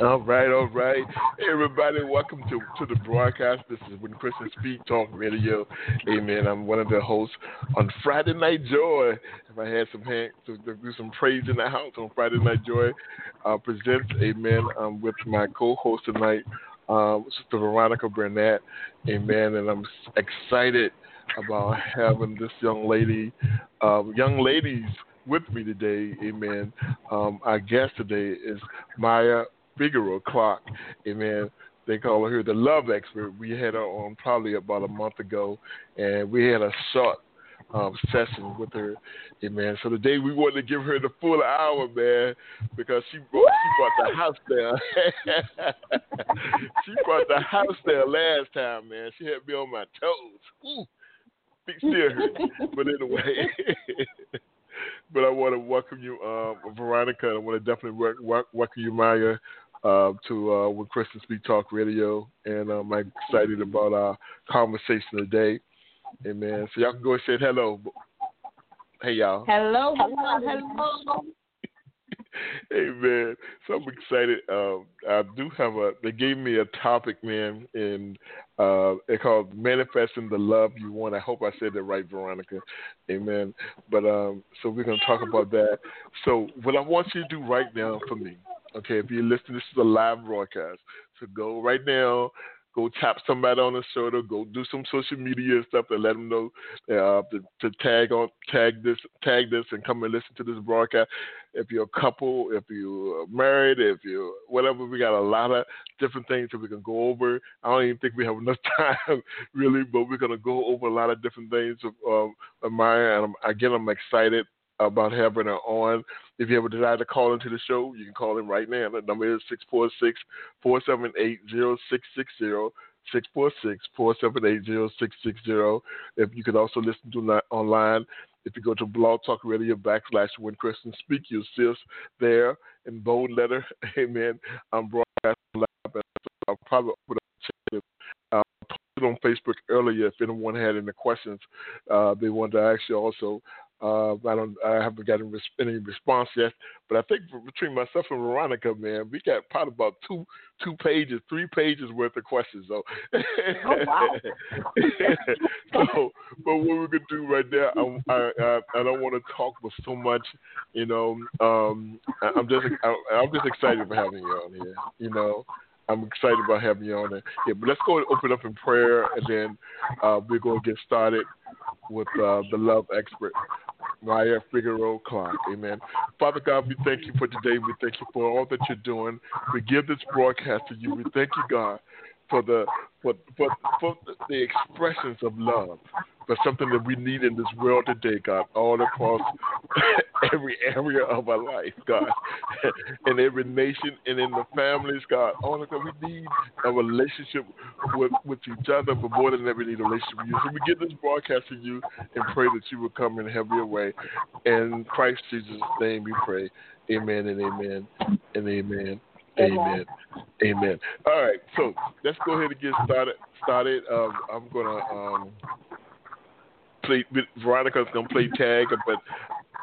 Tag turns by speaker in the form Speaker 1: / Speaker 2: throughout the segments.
Speaker 1: All right, all right. Hey, everybody, welcome to, to the broadcast. This is When Christians Speak Talk Radio. Amen. I'm one of the hosts on Friday Night Joy. If I had some hand to, to do some praise in the house on Friday Night Joy, uh, presents, amen, um, with my co-host tonight, um, Sister Veronica Burnett. Amen. And I'm excited about having this young lady, uh, young ladies with me today. Amen. Um, our guest today is Maya Figueroa Clark. Amen. They call her the love expert. We had her on probably about a month ago, and we had a short um, session with her. Amen. So today we wanted to give her the full hour, man, because she brought, she brought the house down. she brought the house down last time, man. She had me on my toes. Ooh, still but anyway. but I want to welcome you, um, Veronica. I want to definitely welcome you, Maya, uh, to uh, When Christian Speak Talk Radio, and um, I'm excited about our conversation today. Amen. So y'all can go and say hello. Hey y'all.
Speaker 2: Hello, hello, hello.
Speaker 1: hey man, so I'm excited. Um, I do have a. They gave me a topic, man, and uh, it's called manifesting the love you want. I hope I said that right, Veronica. Amen. But um, so we're gonna talk about that. So what I want you to do right now for me, okay? If you're listening, this is a live broadcast. So go right now go tap somebody on the shoulder, go do some social media stuff and let them know uh, to, to, tag on tag this tag this and come and listen to this broadcast. If you're a couple, if you're married, if you whatever, we got a lot of different things that we can go over. I don't even think we have enough time really, but we're gonna go over a lot of different things of, of, of. And I'm, again, I'm excited about having her on. If you ever decide to call into the show, you can call in right now. The number is 646 478 0660. 646-478-0660. If you can also listen to online, if you go to Blog Talk Radio backslash When Christians Speak, you'll see us there in bold letter. Amen. I'm broadcasting live. I'll probably open up uh, on Facebook earlier. If anyone had any questions, uh, they wanted to ask you also. Uh, I don't. I haven't gotten any response yet, but I think between myself and Veronica, man, we got probably about two two pages, three pages worth of questions. So,
Speaker 2: oh, wow.
Speaker 1: so, but what we're gonna do right now, I I, I don't want to talk with so much, you know. Um, I'm just I'm just excited for having you on here, you know. I'm excited about having you on there. Yeah, but let's go and open up in prayer, and then uh, we're going to get started with uh, the love expert, Maya Figueroa Clark. Amen. Father God, we thank you for today. We thank you for all that you're doing. We give this broadcast to you. We thank you, God, for the for, for, for the expressions of love, for something that we need in this world today, God, all across every area of our life, God, in every nation and in the families, God. All of that we need a relationship with, with each other, but more than ever, we need a relationship with you. So we give this broadcast to you and pray that you will come and have your way. In Christ Jesus' name we pray. Amen and amen and amen. Amen. Amen. All right, so let's go ahead and get started. Started. Um, I'm gonna um, play. Veronica's gonna play tag, but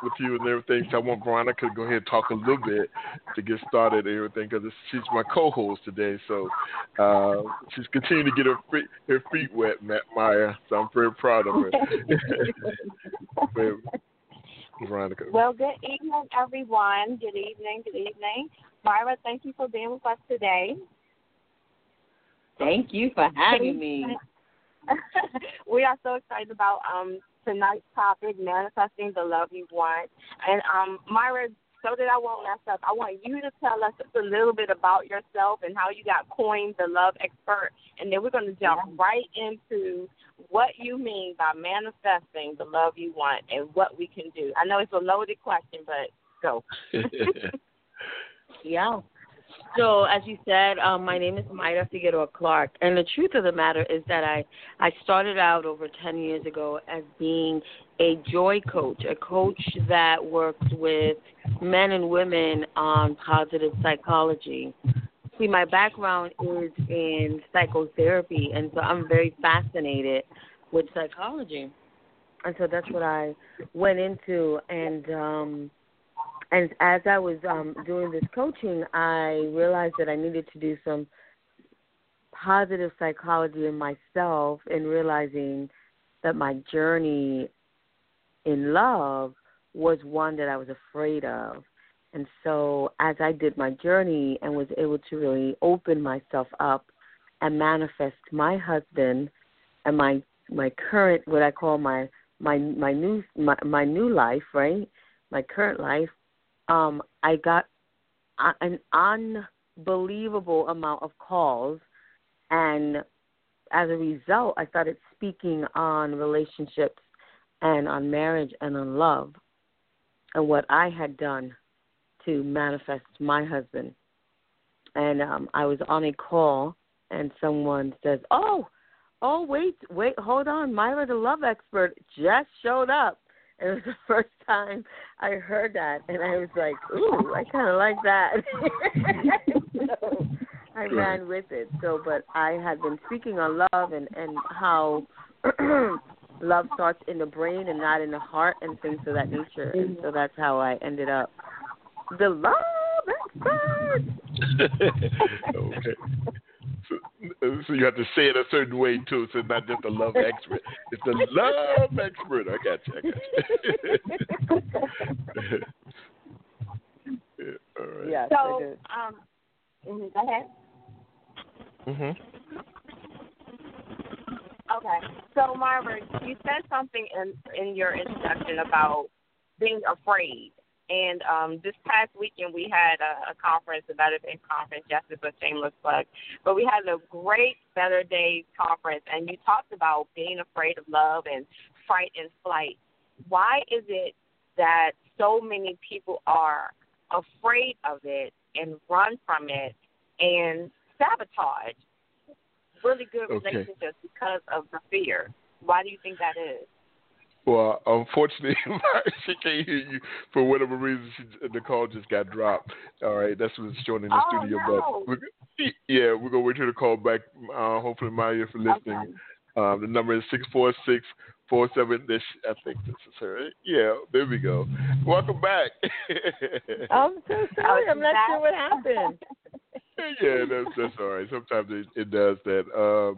Speaker 1: with you and everything. So I want Veronica to go ahead and talk a little bit to get started and everything because she's my co-host today. So uh, she's continuing to get her feet, her feet wet, Matt Maya. So I'm very proud of her. Veronica.
Speaker 2: Well, good evening, everyone. Good evening. Good evening. Mayra, thank you for being with us today.
Speaker 3: Thank you for having me.
Speaker 2: we are so excited about um, tonight's topic, manifesting the love you want. And um, Mayra, so that I won't mess up, I want you to tell us just a little bit about yourself and how you got coined the love expert, and then we're going to jump right into what you mean by manifesting the love you want and what we can do. I know it's a loaded question, but
Speaker 4: go.
Speaker 3: Yeah. So as you said, um, my name is Mayra Figueroa Clark, and the truth of the matter is that I I started out over ten years ago as being a joy coach, a coach that works with men and women on positive psychology. See, my background is in psychotherapy, and so I'm very fascinated with psychology, and so that's what I went into, and um and as I was um, doing this coaching, I realized that I needed to do some positive psychology in myself and realizing that my journey in love was one that I was afraid of. And so as I did my journey and was able to really open myself up and manifest my husband and my my current what I call my my my new my, my new life, right? My current life, um, I got an unbelievable amount of calls, and as a result, I started speaking on relationships and on marriage and on love and what I had done to manifest my husband. And um, I was on a call, and someone says, "Oh, oh, wait, wait, hold on, Mayra, the love expert, just showed up." It was the first time I heard that, and I was like, "Ooh, I kind of like that." so I ran with it. So, but I had been speaking on love and and how love starts in the brain and not in the heart and things of that nature. And so that's how I ended up the love expert.
Speaker 1: okay. So, so you have to say it a certain way too. So it's not just a love expert. It's a love expert. I got you. I got you. yeah, all right.
Speaker 3: Yes,
Speaker 4: So,
Speaker 3: I did.
Speaker 4: um, mhm, go ahead.
Speaker 1: Mhm.
Speaker 4: Okay. So, Margaret, you said something in in your introduction about being afraid. And um, this past weekend, we had a, a conference, a Better Days conference. Yes, it's a shameless plug. But we had a great Better Days conference, and you talked about being afraid of love and fight and flight. Why is it that so many people are afraid of it and run from it and sabotage really good
Speaker 1: Okay.
Speaker 4: relationships because of the fear? Why do you think that is?
Speaker 1: Well, unfortunately, she can't hear you for whatever reason. She, the call just got dropped. All right, that's what's showing in the
Speaker 4: Oh,
Speaker 1: studio.
Speaker 4: no.
Speaker 1: But we're, yeah, we're gonna wait till the call back. Uh, hopefully, Maya for listening.
Speaker 4: Okay.
Speaker 1: Um, the number is six four six four seven. This I think this is her. Yeah, there we go. Welcome back.
Speaker 3: I'm so sorry. I'm not sure what happened.
Speaker 1: yeah, that's that's all right. Sometimes it, it does that. Um,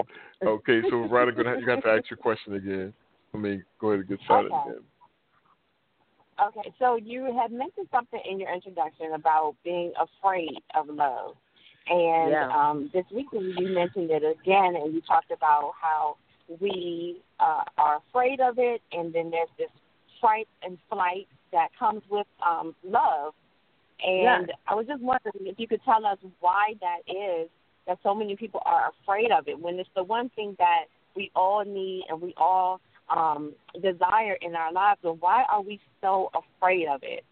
Speaker 1: okay, so gonna you got to ask your question again. I mean, go ahead and get started
Speaker 4: Okay.
Speaker 1: again.
Speaker 4: Okay, so you had mentioned something in your introduction about being afraid of love. And
Speaker 3: Yeah.
Speaker 4: um, this weekend you mentioned it again, and you talked about how we uh, are afraid of it, and then there's this fright and flight that comes with um, love. And
Speaker 3: Yeah.
Speaker 4: I was just wondering if you could tell us why that is that so many people are afraid of it when it's the one thing that we all need and we all um, desire in our lives. So why are we so afraid of it?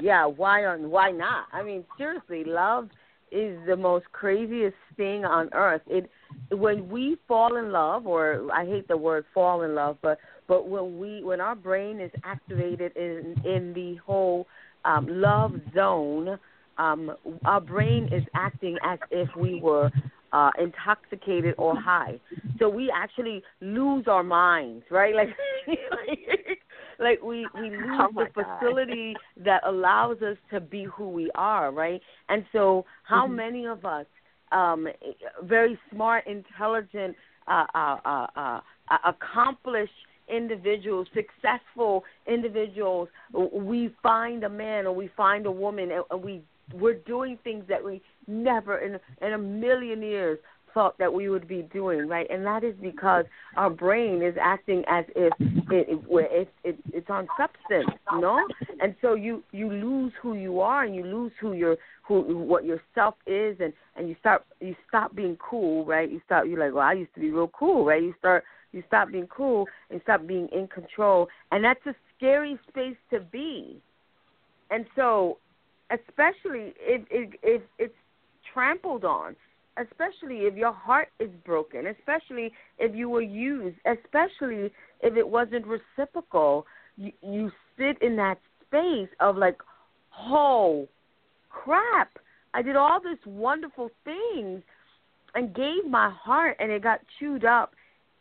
Speaker 3: Yeah, why on why not? I mean, seriously, love is the most craziest thing on earth. It when we fall in love or I hate the word fall in love, but but when we when our brain is activated in in the whole um love zone, um our brain is acting as if we were uh intoxicated or high. So we actually lose our minds, right? Like like, like we we lose
Speaker 4: Oh
Speaker 3: the
Speaker 4: God.
Speaker 3: facility that allows us to be who we are, right? And so, how
Speaker 4: Mhm.
Speaker 3: many of us, um, very smart, intelligent, uh, uh, uh, uh, uh, accomplished individuals, successful individuals, we find a man or we find a woman, and we we're doing things that we never in in a million years thought that we would be doing, right? And that is because our brain is acting as if it, it it, it's on substance, you know. And so you you lose who you are, and you lose who your who what your self is, and and you start you stop being cool, right? You start you're like, well, I used to be real cool, right? You start you stop being cool and stop being in control, and that's a scary space to be. and so especially if if, if it's trampled on especially if your heart is broken especially if you were used especially if it wasn't reciprocal. You, you sit in that space of like oh crap i did all this wonderful things and gave my heart and it got chewed up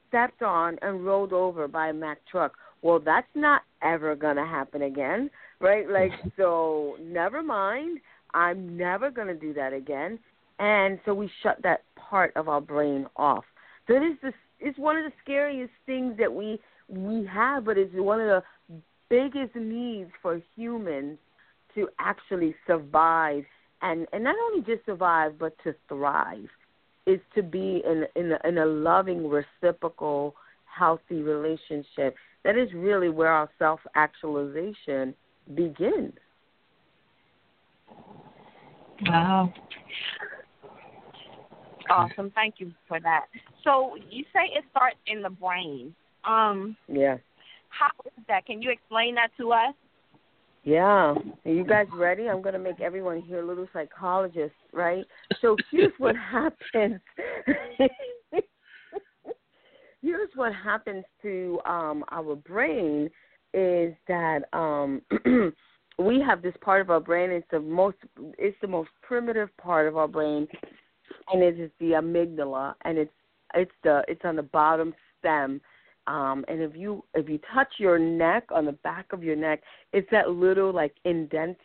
Speaker 3: stepped on and rolled over by a mack truck. Well that's not ever going to happen again right? Like so never mind i'm never going to do that again. And so we shut that part of our brain off. So it is this it's one of the scariest things that we we have, but it's one of the biggest needs for humans to actually survive. And and not only just survive but to thrive is to be in in a, in a loving reciprocal healthy relationship. That is really where our self actualization begins
Speaker 2: wow Awesome. Thank you for that. So you say it starts in the brain. Um
Speaker 3: Yeah.
Speaker 2: How is that? Can you explain that to us?
Speaker 3: Yeah. Are you guys ready? I'm going to make everyone here a little psychologist, right? So here's what happens. here's what happens to um our brain is that um we have this part of our brain it's the most it's the most primitive part of our brain and it is the amygdala, and it's it's the it's on the bottom stem. Um, and if you if you touch your neck on the back of your neck, it's that little like indent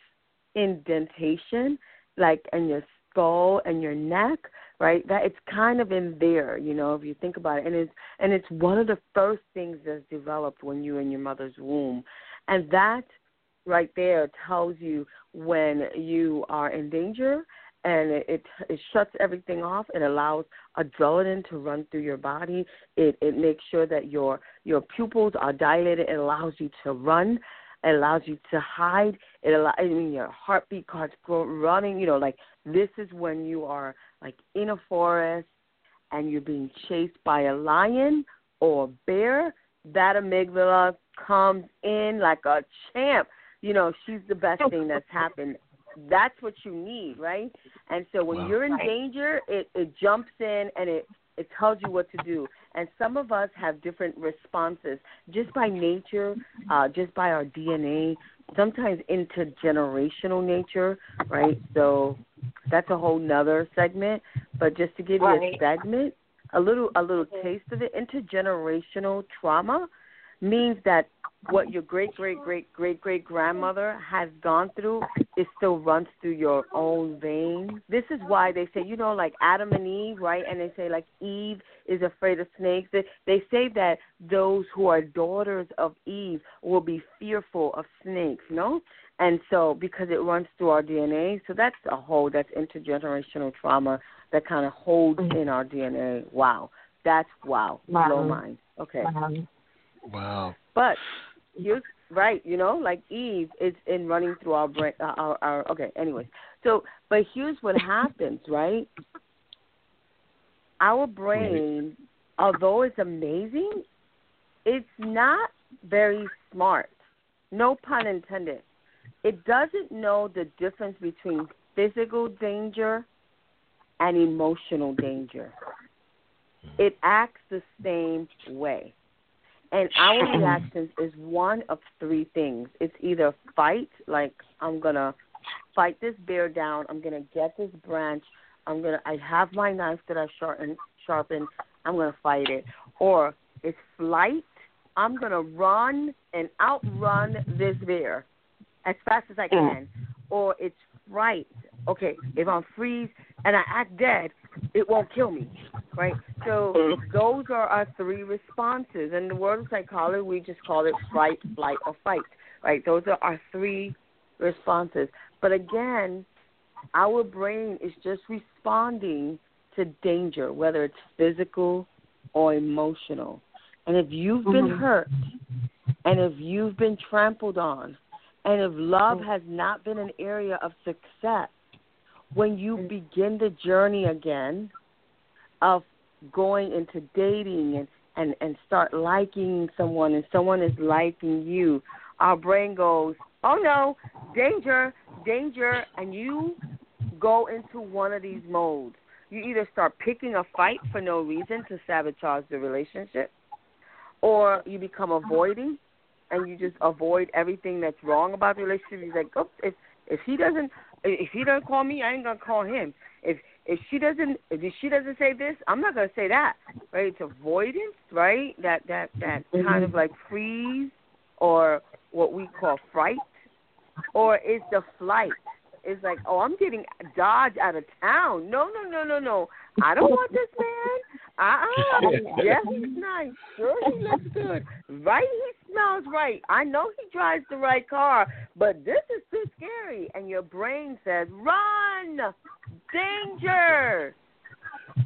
Speaker 3: indentation, like in your skull and your neck, right? That it's kind of in there, you know, if you think about it. And it's and it's one of the first things that's developed when you're in your mother's womb. And that right there tells you when you are in danger and it, it shuts everything off. It allows adrenaline to run through your body. It it makes sure that your your pupils are dilated. It allows you to run. It allows you to hide. It allows I mean your heartbeat starts running. You know, like this is when you are like in a forest and you're being chased by a lion or a bear. That amygdala comes in like a champ. You know, she's the best thing that's happened that's what you need, right? And so when wow. you're in danger, it it jumps in and it it tells you what to do. And some of us have different responses just by nature, uh, just by our DNA, sometimes intergenerational nature, right? So that's a whole nother segment. But just to give right. you a segment, a little a little taste of it, intergenerational trauma means that what your great great great great great grandmother has gone through it still runs through your own veins. This is why they say you know like adam and eve right? And they say like eve is afraid of snakes. They, they say that those who are daughters of eve will be fearful of snakes you know and so because it runs through our dna so that's a whole that's intergenerational trauma that kind of holds mm-hmm. in our dna wow. That's wow, wow. blow mind. Okay.
Speaker 1: Wow. Wow.
Speaker 3: But you right, you know, like Eve is in running through our brain. Uh, our, our okay. Anyways, so but here's what happens, right? Our brain, although it's amazing, it's not very smart. No pun intended. It doesn't know the difference between physical danger and emotional danger. It acts the same way. And our reactions is one of three things. It's either fight, like I'm gonna fight this bear down. I'm gonna get this branch. I'm gonna. I have my knife that I sharpen. Sharpen. I'm gonna fight it. Or it's flight. I'm gonna run and outrun this bear as fast as I mm. can. Or it's fright. Okay, if I'm freeze and I act dead, it won't kill me, right? So mm-hmm. those are our three responses. In the world of psychology, we just call it flight, flight, or fight, right? Those are our three responses. But again, our brain is just responding to danger, whether it's physical or emotional. And if you've been mm-hmm. hurt, and if you've been trampled on, and if love mm-hmm. has not been an area of success, when you mm. begin the journey again of going into dating and and and start liking someone and someone is liking you our brain goes, "Oh no, danger, danger," and you go into one of these modes. You either start picking a fight for no reason to sabotage the relationship, or you become avoiding and you just avoid everything that's wrong about the relationship. He's like, oops, if if he doesn't if he doesn't call me, I ain't gonna call him. If if she doesn't if she doesn't say this, I'm not gonna say that. Right? It's avoidance, right? That that that mm-hmm. kind of like freeze or what we call fright, or is the flight. It's like, oh, I'm getting Dodge out of town. No, no, no, no, no. I don't want this man. Uh-uh. yes, he's nice. Sure, he looks good. Right, he smells right. I know he drives the right car, but this is too scary. And your brain says, run, danger,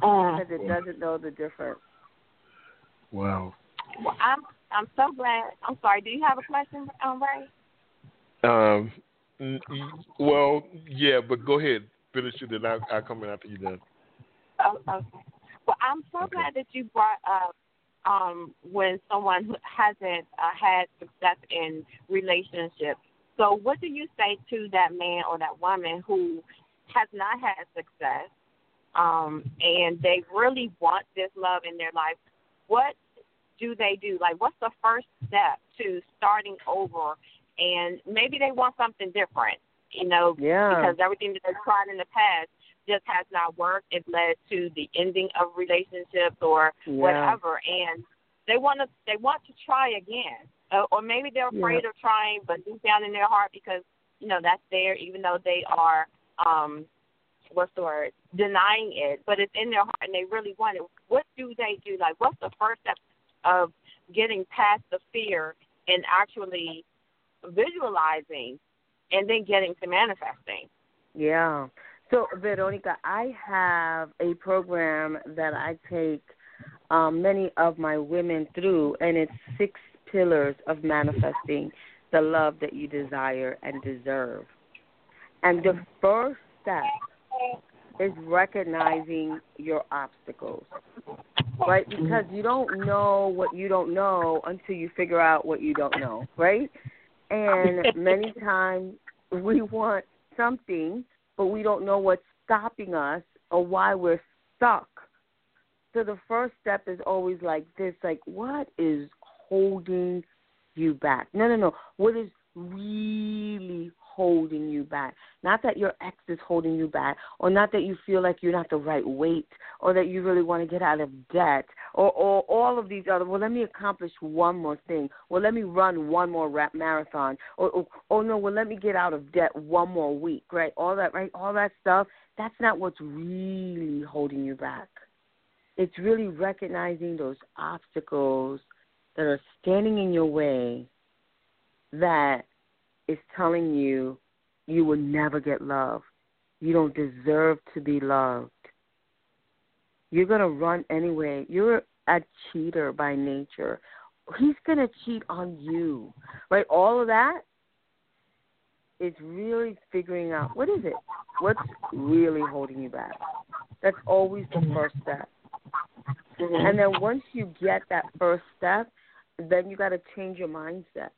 Speaker 3: uh, because it doesn't know the difference.
Speaker 1: Wow.
Speaker 4: Well, I'm I'm so glad. I'm sorry. Do you have a question, um, Ray?
Speaker 1: Um. Well, yeah, but go ahead. Finish it, then I'll, I'll come in after you're done.
Speaker 4: Oh, okay. Well, I'm so okay. glad that you brought up um, when someone hasn't uh, had success in relationships. So, what do you say to that man or that woman who has not had success um, and they really want this love in their life? What do they do? Like, what's the first step to starting over? And maybe they want something different, you know,
Speaker 3: yeah.
Speaker 4: because everything that they've tried in the past just has not worked. It led to the ending of relationships or
Speaker 3: yeah.
Speaker 4: whatever, and they want to they want to try again, uh, or maybe they're afraid
Speaker 3: yeah.
Speaker 4: of trying, but deep down in their heart, because you know that's there, even though they are um what's the word denying it, but it's in their heart and they really want it. What do they do? Like, what's the first step of getting past the fear and actually visualizing, and then getting to manifesting?
Speaker 3: Yeah. So, Veronica, I have a program that I take um, many of my women through, and it's six pillars of manifesting the love that you desire and deserve. And the first step is recognizing your obstacles, right? Because you don't know what you don't know until you figure out what you don't know, right? And many times we want something but we don't know what's stopping us or why we're stuck. So the first step is always like this like, what is holding you back? No, no, no. What is really holding you back. Not that your ex is holding you back, or not that you feel like you're not the right weight, or that you really want to get out of debt, or, or all of these other. Well, let me accomplish one more thing. Well, let me run one more rap marathon. Or, or oh no, well let me get out of debt one more week. Right? All that, right? All that stuff. That's not what's really holding you back. It's really recognizing those obstacles that are standing in your way that is telling you you will never get love. You don't deserve to be loved. You're going to run anyway. You're a cheater by nature. He's going to cheat on you. Right? All of that is really figuring out what is it? What's really holding you back? That's always the first step. Mm-hmm. And then once you get that first step, then you got to change your mindset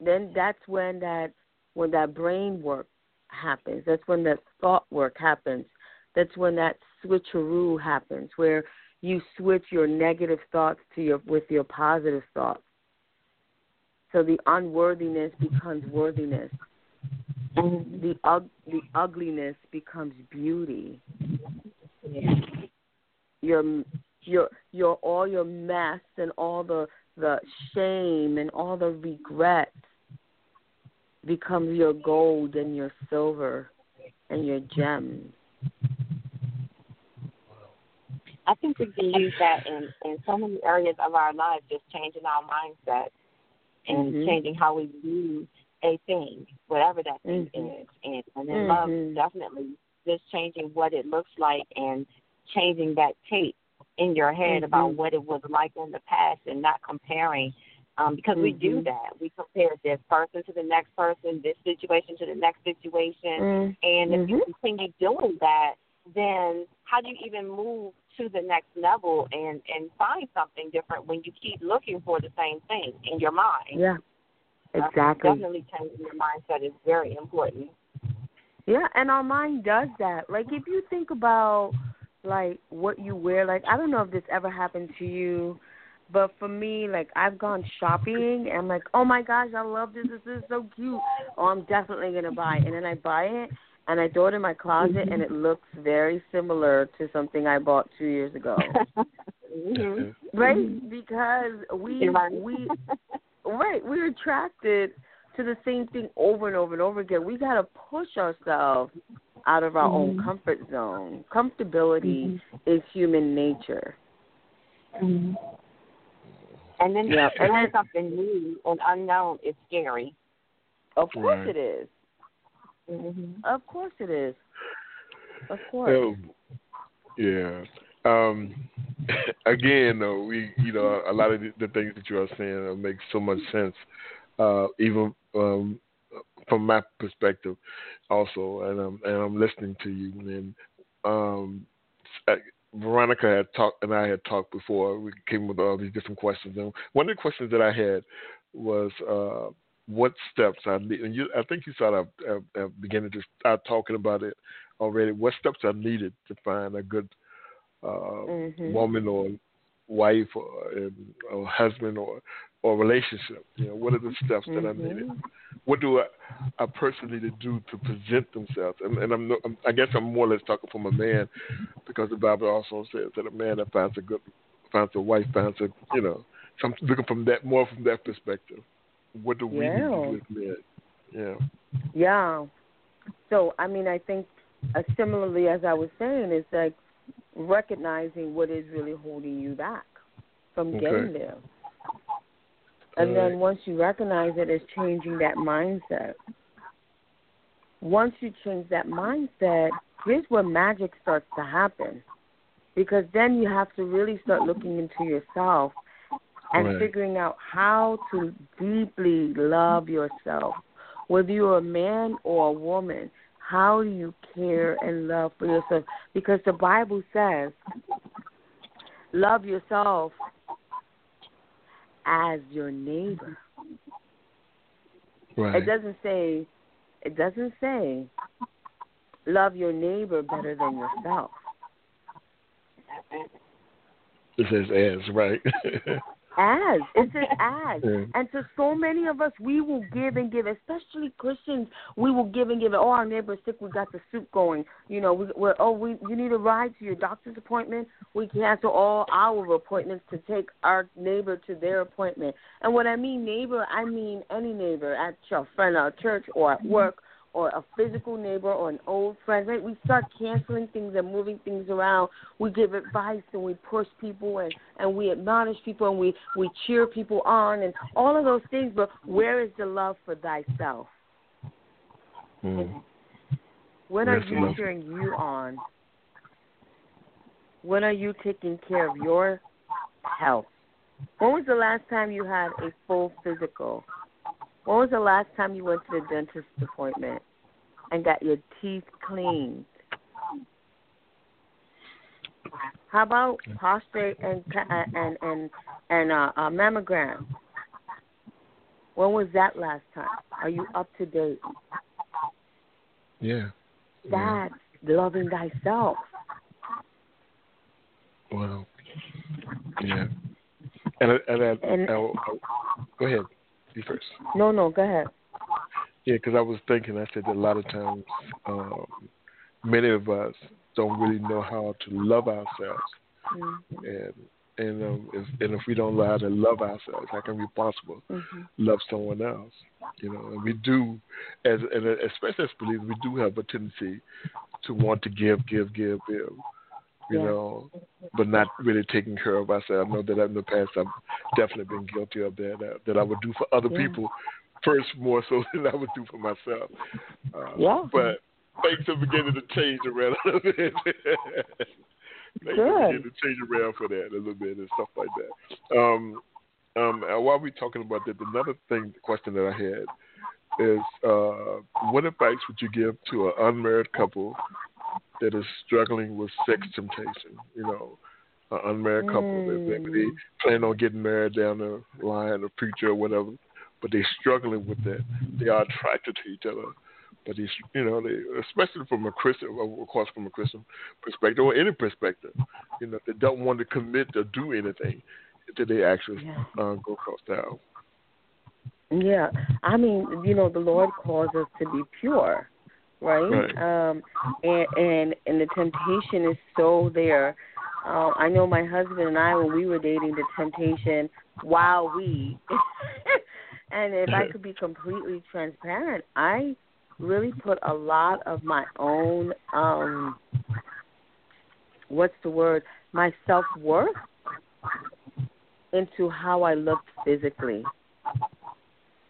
Speaker 3: then that's when that when that brain work happens. That's when that thought work happens. That's when that switcheroo happens, where you switch your negative thoughts to your with your positive thoughts. So the unworthiness becomes worthiness. And the the ugliness becomes beauty.
Speaker 4: Yeah.
Speaker 3: Your your your all your mess and all the the shame and all the regrets becomes your gold and your silver and your gems.
Speaker 4: I think we can use that in, in so many areas of our lives, just changing our mindset and mm-hmm. changing how we view a thing, whatever that thing mm-hmm. is. And, and then mm-hmm. love definitely just changing what it looks like and changing that tape in your head about mm-hmm. what it was like in the past and not comparing um, because mm-hmm. we do mm-hmm. that. We compare this person to the next person, this situation to the next situation,
Speaker 3: mm-hmm.
Speaker 4: and if you
Speaker 3: mm-hmm.
Speaker 4: continue doing that, then
Speaker 2: how do you even move to the next level and and find something different when you keep looking for the same thing in your mind?
Speaker 3: Yeah.
Speaker 2: Uh,
Speaker 3: Exactly.
Speaker 2: definitely changing your mindset is very important.
Speaker 3: Yeah, and our mind does that. Like if you think about like what you wear, like I don't know if this ever happened to you, but for me, like I've gone shopping and I'm like, oh my gosh, I love this. This is so cute. Oh, I'm definitely gonna buy it. And then I buy it and I throw it in my closet and it looks very similar to something I bought two years ago.
Speaker 2: hmm
Speaker 3: right? Because we
Speaker 2: Right.
Speaker 3: we right we're attracted to the same thing over and over and over again. We got to push ourselves out of our own
Speaker 2: Mhm.
Speaker 3: comfort zone. Comfortability
Speaker 2: Mm-hmm.
Speaker 3: is human nature.
Speaker 2: And then
Speaker 3: Yep. And
Speaker 2: doing
Speaker 3: then-
Speaker 2: something new and unknown is scary.
Speaker 3: Of course
Speaker 1: Right.
Speaker 3: it is.
Speaker 2: Mm-hmm.
Speaker 3: Of course it is. Of course.
Speaker 1: Yeah. Um, again, though, we you know a lot of the, the things that you are saying uh, make so much sense, uh, even um, from my perspective, also, and I'm and I'm listening to you. And um, uh, Veronica had talked, and I had talked before. We came with all these different questions, and one of the questions that I had was. Uh, what steps I need, and you, I think you started uh, uh, beginning to start talking about it already. What steps are needed to find a good uh,
Speaker 3: Mhm.
Speaker 1: woman or wife or, or husband or or relationship? You know, what are the steps that I needed?
Speaker 3: Mhm.
Speaker 1: What do I, a person need to do to present themselves? And, and I'm, I'm, I guess I'm more or less talking from a man because the Bible also says that a man that finds a good finds a wife finds a you know. So I'm looking from that more from that perspective. What do we need to
Speaker 3: Yeah.
Speaker 1: do? Yeah.
Speaker 3: Yeah. So I mean, I think uh, similarly as I was saying, it's like recognizing what is really holding you back from
Speaker 1: Okay.
Speaker 3: getting there, and then once you recognize it, it's changing that mindset. Once you change that mindset, here's where magic starts to happen, because then you have to really start looking into yourself and
Speaker 1: Right.
Speaker 3: figuring out how to deeply love yourself. Whether you're a man or a woman, how do you care and love for yourself? Because the Bible says, love yourself as your neighbor.
Speaker 1: Right.
Speaker 3: It doesn't say, it doesn't say, love your neighbor better than yourself.
Speaker 1: It says as, right?
Speaker 3: As. It says as. And to so many of us, we will give and give, especially Christians. We will give and give. Oh, our neighbor's sick. We got the soup going. You know, we, we're oh, we you need a ride to your doctor's appointment. We cancel all our appointments to take our neighbor to their appointment. And when I mean neighbor, I mean any neighbor at your friend or church or at work or a physical neighbor or an old friend. Right? We start canceling things and moving things around. We give advice and we push people and and we admonish people and we we cheer people on and all of those things. But where is the love for thyself?
Speaker 1: Mm.
Speaker 3: When are
Speaker 1: the
Speaker 3: you cheering you on? When are you taking care of your health? When was the last time you had a full physical? When was the last time you went to the dentist appointment and got your teeth cleaned? How about prostate and uh, and and and uh, a mammogram? When was that last time? Are you up to date?
Speaker 1: Yeah. yeah.
Speaker 3: That's loving thyself.
Speaker 1: Wow. Yeah. And and, I,
Speaker 3: And-
Speaker 1: I, I, go ahead. You first.
Speaker 3: No, no, go ahead.
Speaker 1: Yeah, because I was thinking. I said that a lot of times, um, many of us don't really know how to love ourselves,
Speaker 3: Mm-hmm.
Speaker 1: and and um, if, and if we don't know how to love ourselves, how can we possible
Speaker 3: Mm-hmm.
Speaker 1: love someone else? You know, and we do, as and especially as believers, we do have a tendency to want to give, give, give, give. You
Speaker 3: Yeah.
Speaker 1: know, but not really taking care of ourselves. I know that in the past I've definitely been guilty of that. That, that I would do for other
Speaker 3: Yeah.
Speaker 1: people first more so than I would do for myself. Uh,
Speaker 3: Yeah.
Speaker 1: But things are beginning to change around a little bit. things
Speaker 3: Good.
Speaker 1: are beginning to change around for that a little bit and stuff like that. Um, um, while we're talking about that, another thing, question that I had is, uh, what advice would you give to an unmarried couple that is struggling with sex temptation. You know, an unmarried couple mm. that maybe they plan on getting married down the line, a preacher or whatever, but they're struggling with that. They are attracted to each other, but he's, you know, they, especially from a Christian, of course, from a Christian perspective or any perspective, you know, they don't want to commit or do anything until they actually yeah. uh, go cross the aisle.
Speaker 3: Yeah, I mean, you know, the Lord calls us to be pure, right? right. Um, and and and the temptation is so there. Uh, I know my husband and I, when we were dating, the temptation while we, and if I could be completely transparent, I really put a lot of my own, um, what's the word, my self worth into how I looked physically.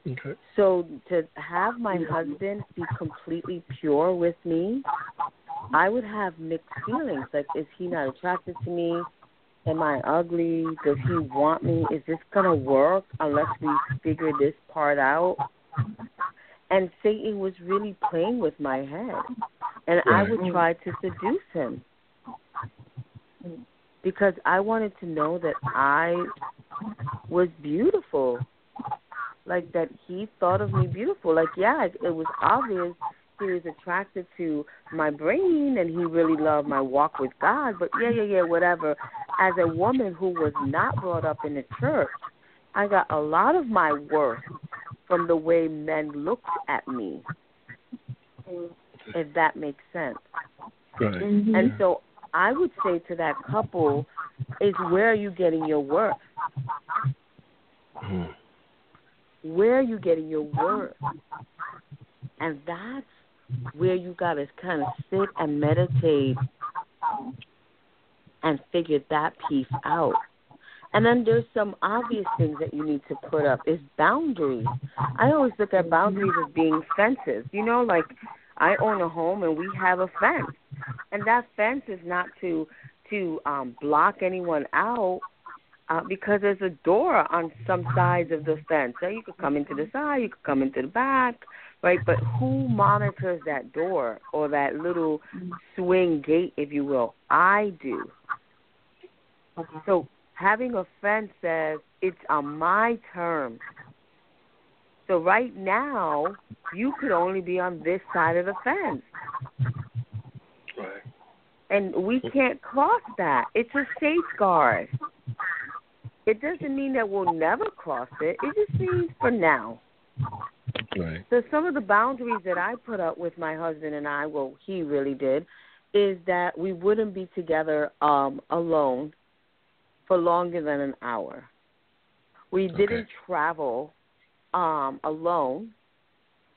Speaker 1: Okay.
Speaker 3: So to have my husband be completely pure with me, I would have mixed feelings. Like, is he not attracted to me? Am I ugly? Does he want me? Is this gonna work unless we figure this part out? And Satan was really playing with my head, and. I would try to seduce him because I wanted to know that I was beautiful like that he thought of me beautiful. Like yeah, it, it was obvious he was attracted to my brain and he really loved my walk with God. But yeah, yeah, yeah, whatever. As a woman who was not brought up in the church, I got a lot of my worth from the way men looked at me. If that makes sense.
Speaker 1: Right.
Speaker 3: Mm-hmm. And so I would say to that couple is where are you getting your worth?
Speaker 1: Mm-hmm
Speaker 3: where are you getting your worth? And that's where you got to kind of sit and meditate and figure that piece out. And then there's some obvious things that you need to put up is boundaries. I always look at boundaries as being fences. You know, like I own a home and we have a fence. And that fence is not to to um block anyone out uh, because there's a door on some sides of the fence. So you could come into the side, you could come into the back, right? But who monitors that door or that little swing gate, if you will? I do. Okay. So having a fence says it's on my terms. So right now, you could only be on this side of the fence.
Speaker 1: Right.
Speaker 3: And we can't cross that. It's a safeguard. It doesn't mean that we'll never cross it. It just means for now.
Speaker 1: Right.
Speaker 3: So some of the boundaries that I put up with my husband and I, well, he really did, is that we wouldn't be together um alone for longer than an hour. We didn't travel um alone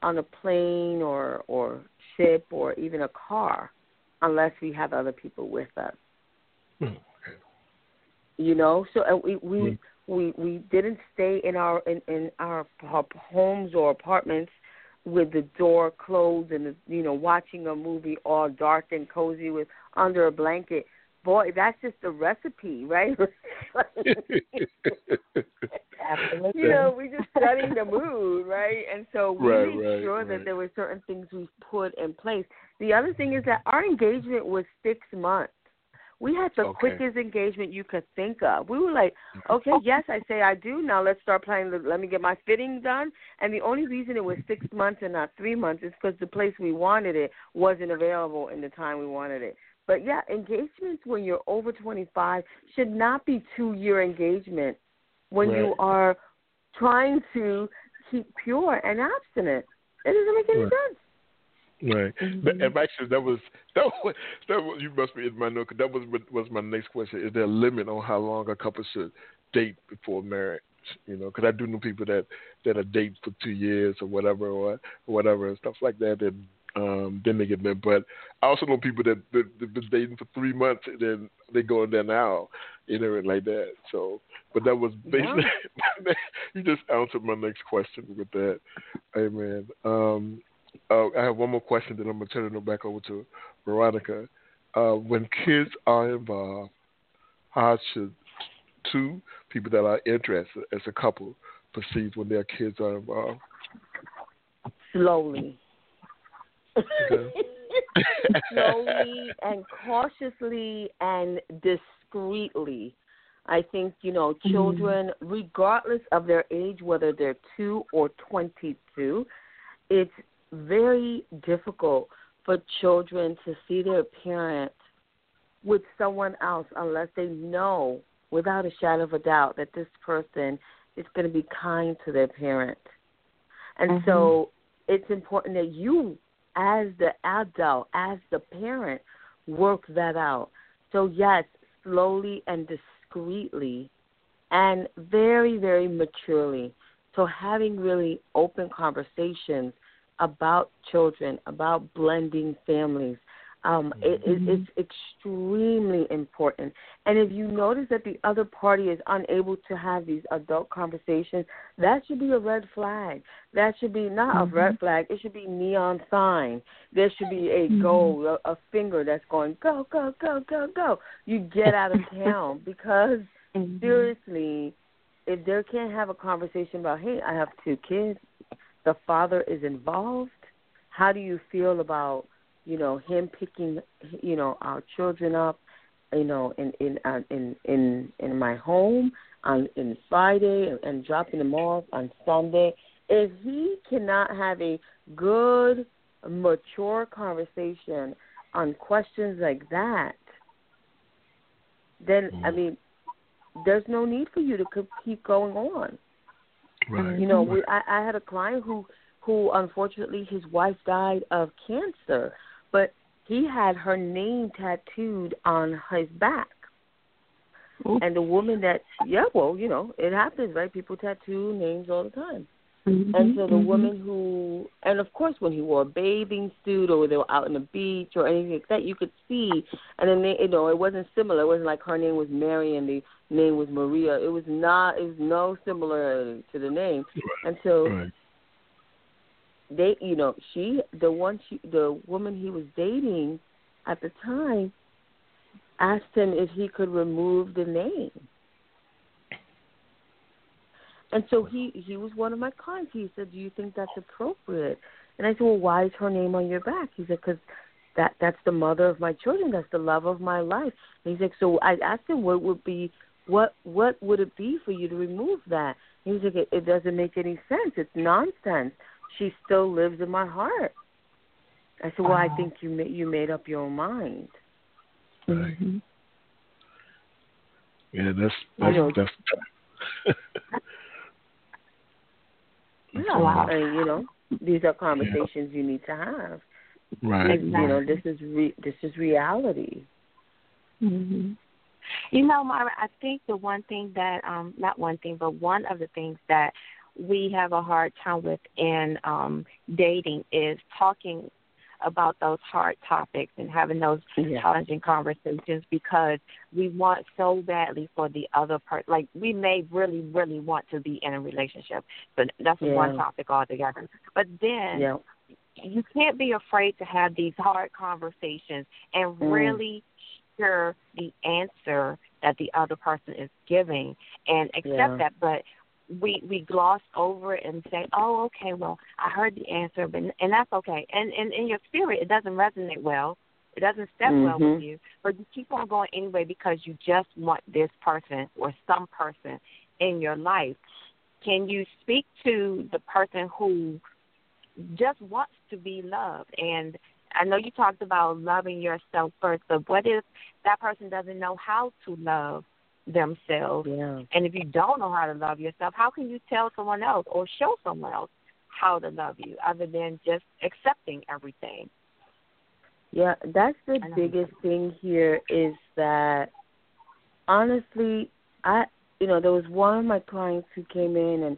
Speaker 3: on a plane or or ship or even a car unless we have other people with us.
Speaker 1: Hmm
Speaker 3: you know so we we mm. we we didn't stay in our in, in our, our homes or apartments with the door closed and the, you know watching a movie all dark and cozy with under a blanket boy that's just a recipe right
Speaker 5: Absolutely.
Speaker 3: you know we just studying the mood right and so we
Speaker 1: right,
Speaker 3: made
Speaker 1: right,
Speaker 3: sure
Speaker 1: right.
Speaker 3: that there were certain things we put in place the other thing is that our engagement was six months we had the
Speaker 1: okay.
Speaker 3: quickest engagement you could think of. We were like, mm-hmm. okay, yes, I say I do. Now let's start planning. The, let me get my fitting done. And the only reason it was six months and not three months is because the place we wanted it wasn't available in the time we wanted it. But yeah, engagements when you're over 25 should not be two year engagement when
Speaker 1: right.
Speaker 3: you are trying to keep pure and abstinent. It doesn't make any
Speaker 1: right.
Speaker 3: sense.
Speaker 1: Right.
Speaker 3: Mm-hmm.
Speaker 1: And actually, that was that was that was you must be in my note. Cause that was was my next question. Is there a limit on how long a couple should date before marriage? You know, because I do know people that that are dating for two years or whatever or, whatever and stuff like that. And um, then they get married. But I also know people that that have been dating for three months and then they go in there now, you know, like that. So, but that was basically yeah. you just answered my next question with that. Amen. Um, uh, I have one more question, then I'm going to turn it back over to Veronica. Uh, when kids are involved, how should two people that are interested as a couple proceed when their kids are involved?
Speaker 3: Slowly.
Speaker 1: Okay.
Speaker 3: slowly and cautiously and discreetly. I think, you know,
Speaker 6: Mm-hmm.
Speaker 3: children, regardless of their age, whether they're two or 22, it's very difficult for children to see their parent with someone else unless they know without a shadow of a doubt that this person is going to be kind to their parent. And mm-hmm. so it's important that you, as the adult, as the parent, work that out. So, yes, slowly and discreetly and very, very maturely. So, having really open conversations about children, about blending families, um, it, it, mm-hmm. it's extremely important. And if you notice that the other party is unable to have these adult conversations, that should be a red flag. That should be not a mm-hmm. red flag. It should be neon sign. There should be a mm-hmm. go, a, a finger that's going go, go, go, go, go. You get out of town because seriously, if they can't have a conversation about, hey, I have two kids, the father is involved. How do you feel about you know him picking you know our children up you know in in uh, in in in my home on in Friday and, and dropping them off on Sunday? If he cannot have a good mature conversation on questions like that then I mean there's no need for you to keep going on
Speaker 1: Right.
Speaker 3: you know, we, I, I had a client who, who unfortunately his wife died of cancer, but he had her name tattooed on his back. And the woman that, yeah, well, you know, it happens, right? People tattoo names all the time.
Speaker 6: Mm-hmm.
Speaker 3: And so the woman who, and of course, when he wore a bathing suit or they were out on the beach or anything like that, you could see. And then they, you know, it wasn't similar. It wasn't like her name was Mary and the name was Maria. It was not. It was no similarity to the name. And so
Speaker 1: Right.
Speaker 3: they, you know, she, the one, she, the woman he was dating at the time, asked him if he could remove the name. And so he he was one of my clients. He said, "Do you think that's appropriate?" And I said, "Well, why is her name on your back?" He said, "Because that that's the mother of my children. That's the love of my life." And he's like, "So I asked him, what would be what what would it be for you to remove that?" And he's like, it, "It doesn't make any sense. It's nonsense. She still lives in my heart." I said, "Well, I think you ma- you made up your own mind."
Speaker 1: Right.
Speaker 6: Mm-hmm.
Speaker 1: Yeah, that's that's
Speaker 3: know.
Speaker 1: that's
Speaker 3: Yeah,
Speaker 6: Wow.
Speaker 3: and you know, these are conversations you need to have.
Speaker 1: right.
Speaker 3: And, you know, this is re- this is reality.
Speaker 6: hmm
Speaker 4: You know, Mayra, I think the one thing that um not one thing, but one of the things that we have a hard time with in um dating is talking about those hard topics and having those
Speaker 3: Yeah.
Speaker 4: challenging conversations because we want so badly for the other person. Like we may really, really want to be in a relationship, but that's one
Speaker 3: Yeah.
Speaker 4: topic altogether. But then
Speaker 3: Yeah.
Speaker 4: you can't be afraid to have these hard conversations and
Speaker 3: Mm.
Speaker 4: really hear the answer that the other person is giving and accept that but we we gloss over it and say oh okay well i heard the answer but and that's okay. And and in your spirit it doesn't resonate well. It doesn't step well
Speaker 3: Mhm.
Speaker 4: with you but you keep on going anyway because you just want this person or some person in your life. Can you speak to the person who just wants to be loved? And I know you talked about loving yourself first, but what if that person doesn't know how to love themselves?
Speaker 3: Yeah.
Speaker 4: And if you don't know how to love yourself, how can you tell someone else or show someone else how to love you other than just accepting everything?
Speaker 3: Yeah, that's the biggest thing here is that honestly, I you know, there was one of my clients who came in and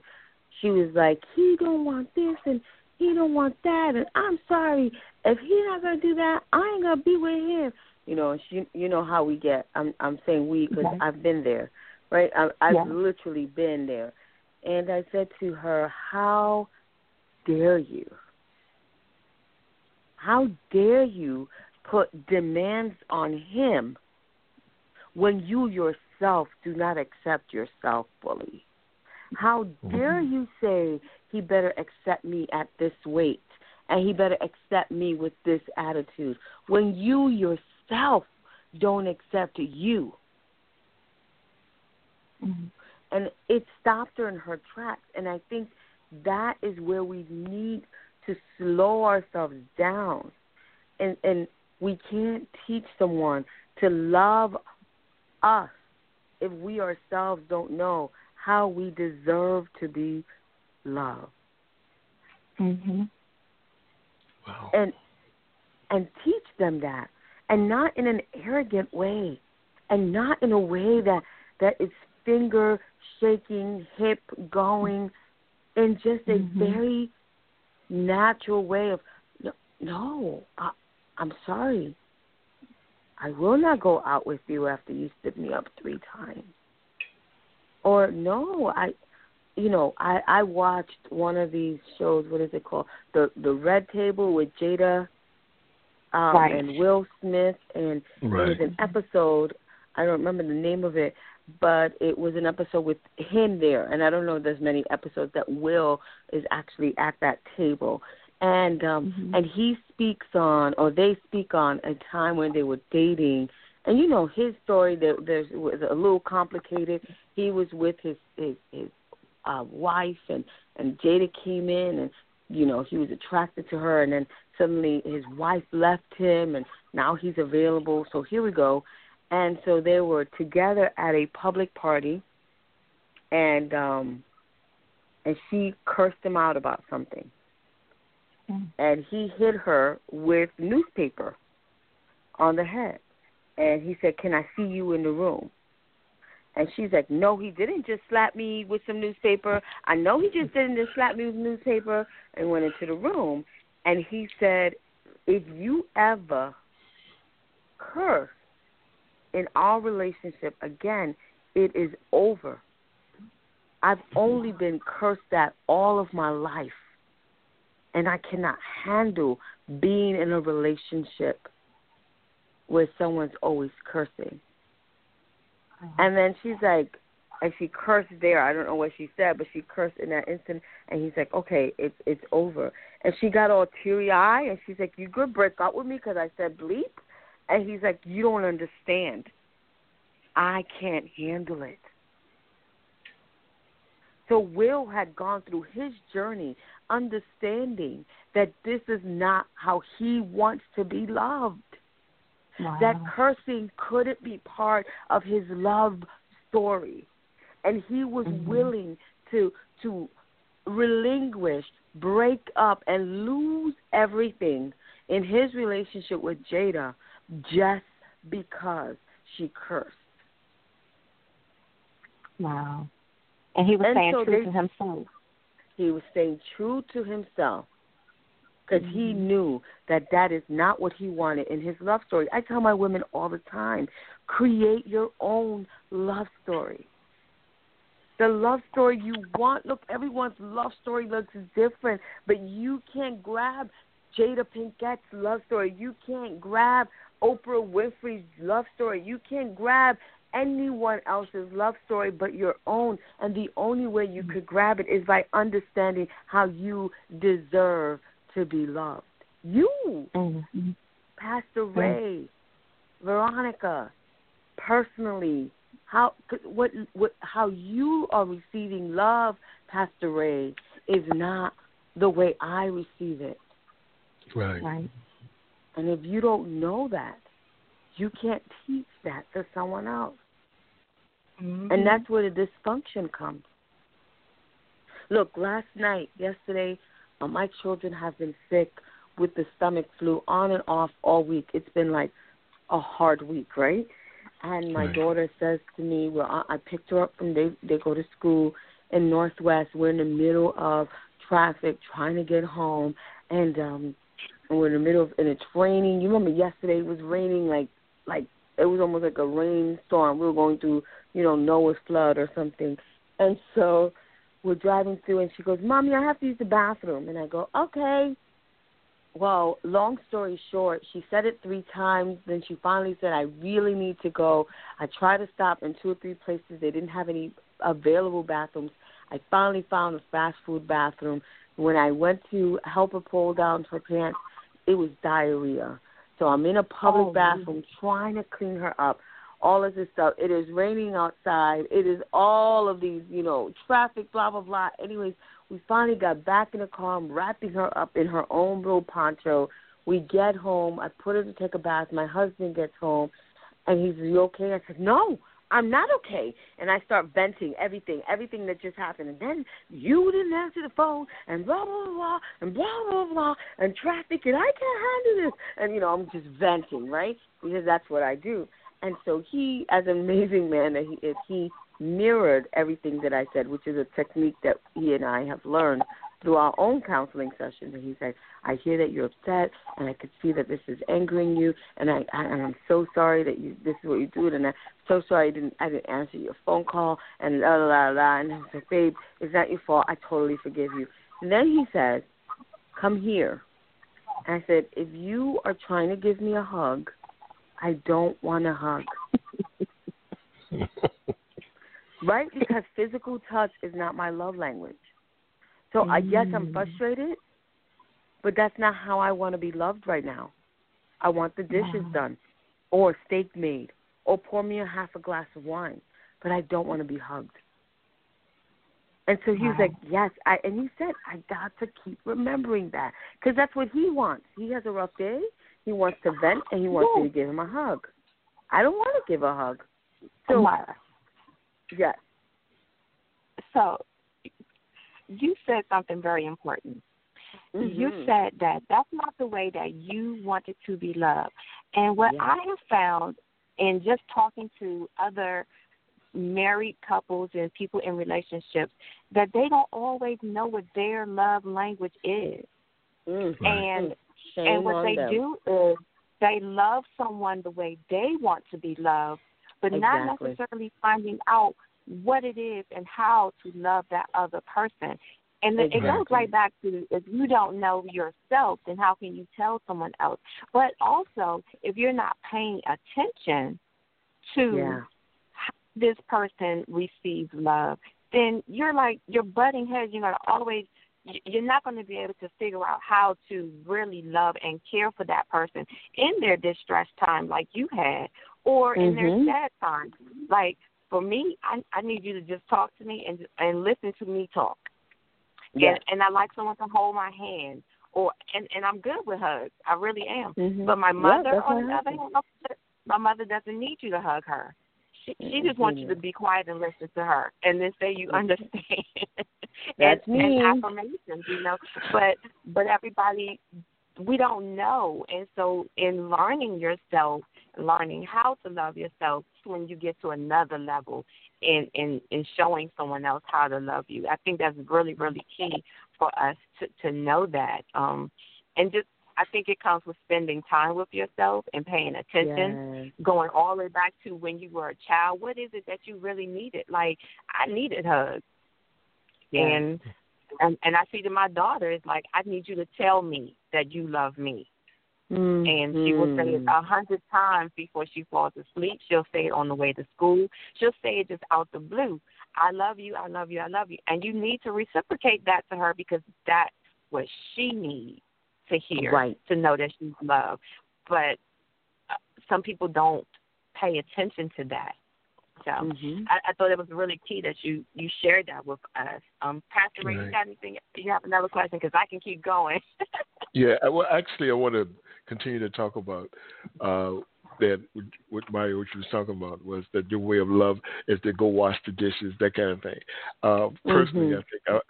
Speaker 3: she was like, He don't want this and he don't want that and I'm sorry, if he not gonna do that, I ain't gonna be with him. You know, she you know how we get. I'm I'm saying we because
Speaker 6: Okay.
Speaker 3: I've been there, right? I, I've
Speaker 6: Yeah.
Speaker 3: literally been there, and I said to her, "How dare you? How dare you put demands on him when you yourself do not accept yourself fully? How dare mm-hmm. you say he better accept me at this weight and he better accept me with this attitude. When you yourself don't accept you.
Speaker 4: Mm-hmm.
Speaker 3: And it stopped her in her tracks. And I think that is where we need to slow ourselves down. And and we can't teach someone to love us if we ourselves don't know how we deserve to be loved.
Speaker 4: Mhm.
Speaker 1: Wow.
Speaker 3: And and teach them that. And not in an arrogant way. And not in a way that that is finger shaking, hip going, in just a
Speaker 4: Mhm.
Speaker 3: very natural way of no, no I, I'm sorry. I will not go out with you after you stood me up three times. Or no, I you know, I I watched one of these shows, what is it called? The the Red Table with Jada um
Speaker 4: Right.
Speaker 3: and Will Smith and it
Speaker 1: Right.
Speaker 3: was an episode I don't remember the name of it, but it was an episode with him there, and I don't know if there's many episodes that Will is actually at that table, and um
Speaker 4: Mhm.
Speaker 3: and he speaks on, or they speak on a time when they were dating, and you know his story there there's was a little complicated. He was with his his his uh, wife, and and Jada came in, and you know he was attracted to her, and then suddenly his wife left him, and now he's available. So here we go. And so they were together at a public party and um and she cursed him out about something.
Speaker 4: Mm.
Speaker 3: and he hit her with newspaper on the head. And he said can i see you in the room? And she's like no he didn't just slap me with some newspaper. I know he just didn't just slap me with newspaper and went into the room and he said if you ever curse in our relationship, again, it is over. I've only been cursed at all of my life. And I cannot handle being in a relationship where someone's always cursing. Uh-huh. And then she's like, and she cursed there. I don't know what she said, but she cursed in that instant. And he's like, okay, it's it's over. And she got all teary eyed, and she's like, you could break up with me because I said bleep. And he's like, You don't understand. I can't handle it. So Will had gone through his journey understanding that this is not how he wants to be loved.
Speaker 4: Wow.
Speaker 3: That cursing couldn't be part of his love story. And he was
Speaker 4: Mhm.
Speaker 3: willing to to relinquish, break up and lose everything in his relationship with Jada just because she cursed.
Speaker 4: Wow. And he was
Speaker 3: And
Speaker 4: staying
Speaker 3: so
Speaker 4: true
Speaker 3: they-
Speaker 4: to himself.
Speaker 3: He was staying true to himself because he
Speaker 4: Mhm.
Speaker 3: knew that that is not what he wanted in his love story. I tell my women all the time create your own love story. The love story you want, look, everyone's love story looks different, but you can't grab Jada Pinkett's love story. You can't grab Oprah Winfrey's love story. You can't grab anyone else's love story but your own. And the only way you could grab it is by understanding how you deserve to be loved. You,
Speaker 4: Mm-hmm.
Speaker 3: Pastor Ray, Veronica, personally, how what what how you are receiving love, Pastor Ray, is not the way I receive it.
Speaker 1: Right.
Speaker 4: Right.
Speaker 3: And if you don't know that, you can't teach that to someone else.
Speaker 4: Mm-hmm.
Speaker 3: And that's where the dysfunction comes. Look, last night, yesterday, uh, my children have been sick with the stomach flu on and off all week. It's been like a hard week, right? And my
Speaker 1: Right.
Speaker 3: daughter says to me, "Well, I I picked her up from they they go to school in Northwest. We're in the middle of traffic trying to get home, and um, we're in the middle of and it's raining. You remember yesterday it was raining like like it was almost like a rainstorm. We were going through, you know, Noah's flood or something. And so we're driving through and she goes, Mommy, I have to use the bathroom and I go, Okay. Well, long story short, she said it three times, then she finally said, I really need to go. I tried to stop in two or three places. They didn't have any available bathrooms. I finally found a fast food bathroom. When I went to help her pull down her pants, it was diarrhea. So I'm in a public
Speaker 4: Oh,
Speaker 3: bathroom trying to clean her up. All of this stuff. It is raining outside. It is all of these, you know, traffic, blah blah blah. Anyways, we finally got back in the car. I'm wrapping her up in her own little poncho. We get home. I put her to take a bath. My husband gets home, and he's, "You okay?" I said, "No, I'm not okay." And I start venting everything, everything that just happened. And then you didn't answer the phone, and blah blah blah, and blah blah blah, and traffic, and I can't handle this. And you know, I'm just venting, right? Because that's what I do. And so he, as an amazing man that he is, he mirrored everything that I said, which is a technique that he and I have learned through our own counseling sessions. And he said, "I hear that you're upset, and I could see that this is angering you, and I, I and I'm so sorry that you this is what you do, and I'm so sorry I didn't I didn't answer your phone call, and la la la la." And I said, "Babe, it's not your fault. I totally forgive you." And then he said, "Come here." And I said, "If you are trying to give me a hug." I don't want a hug. right? Because physical touch is not my love language. So I yes, I'm mm. frustrated, but that's not how I want to be loved right now. I want the dishes done, or steak made, or pour me a half a glass of wine, but I don't want to be hugged. And so he was like, "Yes," I and he said, "I got to keep remembering that because that's what he wants. He has a rough day. He wants to vent, and he wants me to give him a hug. I don't want to give a hug. So
Speaker 4: Mayra,
Speaker 3: yes,
Speaker 4: so you said something very important. You
Speaker 3: Mhm.
Speaker 4: said that that's not the way that you wanted to be loved. And what
Speaker 3: Yeah.
Speaker 4: I have found in just talking to other married couples and people in relationships that they don't always know what their love language is.
Speaker 3: Mhm.
Speaker 4: And
Speaker 3: Shame
Speaker 4: and what they
Speaker 3: them.
Speaker 4: do is they love someone the way they want to be loved, but not necessarily finding out what it is and how to love that other person. And it- it goes right back to if you don't know yourself, then how can you tell someone else? But also, if you're not paying attention to
Speaker 3: Yeah.
Speaker 4: how this person receives love, then you're like you're butting heads. You're gonna always you're not going to be able to figure out how to really love and care for that person in their distress time like you had or in
Speaker 3: Mhm.
Speaker 4: their sad time. Like for me i i need you to just talk to me and and listen to me talk.
Speaker 3: Yes.
Speaker 4: and and i like someone to hold my hand or and and i'm good with hugs. I really am.
Speaker 3: Mhm.
Speaker 4: but my mother
Speaker 3: that's
Speaker 4: on the other hand my mother doesn't need you to hug her. She she just wants you to be quiet and listen to her. And then say you understand
Speaker 3: That's
Speaker 4: and,
Speaker 3: me.
Speaker 4: and affirmations, you know. But but everybody we don't know and so in learning yourself, learning how to love yourself when you get to another level in in in showing someone else how to love you. I think that's really, really key for us to to know that. Um and just I think it comes with spending time with yourself and paying attention
Speaker 3: Yes.
Speaker 4: going all the way back to when you were a child, what is it that you really needed? Like I needed hugs.
Speaker 3: Yes.
Speaker 4: And and and I see to my daughter it's like I need you to tell me that you love me. And she will say it
Speaker 3: Mhm.
Speaker 4: a hundred times before she falls asleep. She'll say it on the way to school. She'll say it just out the blue. I love you, I love you, I love you. And you need to reciprocate that to her because that's what she needs to hear
Speaker 3: Right.
Speaker 4: to know that she's loved. But uh, some people don't pay attention to that. So
Speaker 3: Mhm.
Speaker 4: I, I thought it was really key that you you shared that with us. Um, Pastor Ray, you got anything? You have another question because I can keep going.
Speaker 1: Yeah, well, actually, I want to continue to talk about uh, that. What Maya, what you was talking about was that your way of love is to go wash the dishes, that kind of thing. Uh, personally,
Speaker 3: Mhm.
Speaker 1: I think I, well,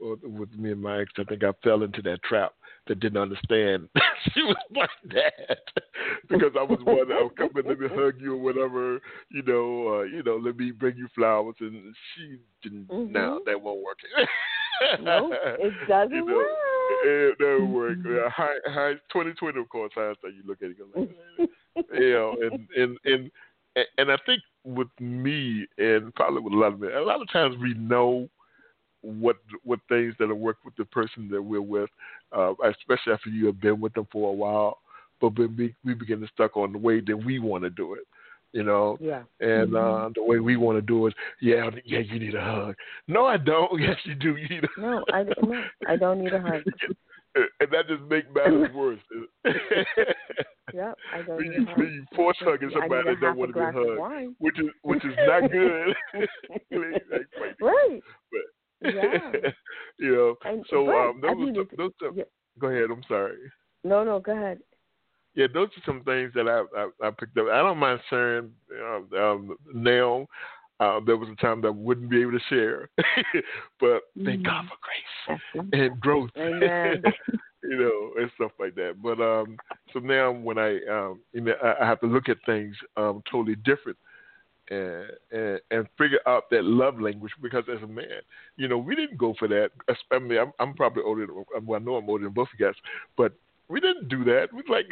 Speaker 1: with me and my ex, I think I fell into that trap that didn't understand she was my dad because I was one that would come and let me hug you or whatever, you know, uh, you know, let me bring you flowers, and she didn't.
Speaker 3: Mhm.
Speaker 1: No, that won't work.
Speaker 3: No, it doesn't
Speaker 1: You know,
Speaker 3: work.
Speaker 1: It doesn't work. Yeah, high, high, 2020, of course, hindsight, you look at it, go like, you know, and, and, and, and I think with me and probably with a lot of men, a lot of times we know what what things that'll work with the person that we're with, uh, especially after you have been with them for a while. But then we we begin to stuck on the way that we want to do it. you know.
Speaker 3: Yeah.
Speaker 1: And
Speaker 3: mm-hmm.
Speaker 1: uh the way we want to do it, yeah, yeah, you need a hug. No, I don't. Yes, you do. You need a
Speaker 3: no, I no, I don't need a hug.
Speaker 1: and that just makes matters worse.
Speaker 3: yep, I don't
Speaker 1: when
Speaker 3: need
Speaker 1: you,
Speaker 3: a hug.
Speaker 1: when you force hugging somebody that don't want to be hugged, which is which is not good.
Speaker 3: right.
Speaker 1: But
Speaker 3: yeah.
Speaker 1: you know,
Speaker 3: and,
Speaker 1: so um, those,
Speaker 3: mean,
Speaker 1: those,
Speaker 3: yeah.
Speaker 1: go ahead. I'm sorry.
Speaker 3: No, no, go ahead.
Speaker 1: Yeah, those are some things that I I, I picked up. I don't mind sharing uh, um, now. Uh, there was a time that I wouldn't be able to share, but thank
Speaker 3: Mm-hmm.
Speaker 1: God for grace and growth, you know, and stuff like that. But um, so now when I um, you know, I, I have to look at things um, totally different. And, and and figure out that love language because as a man, you know, we didn't go for that. I mean, I'm, I'm probably older. Than, well, I know I'm older than both of you guys, but we didn't do that. We like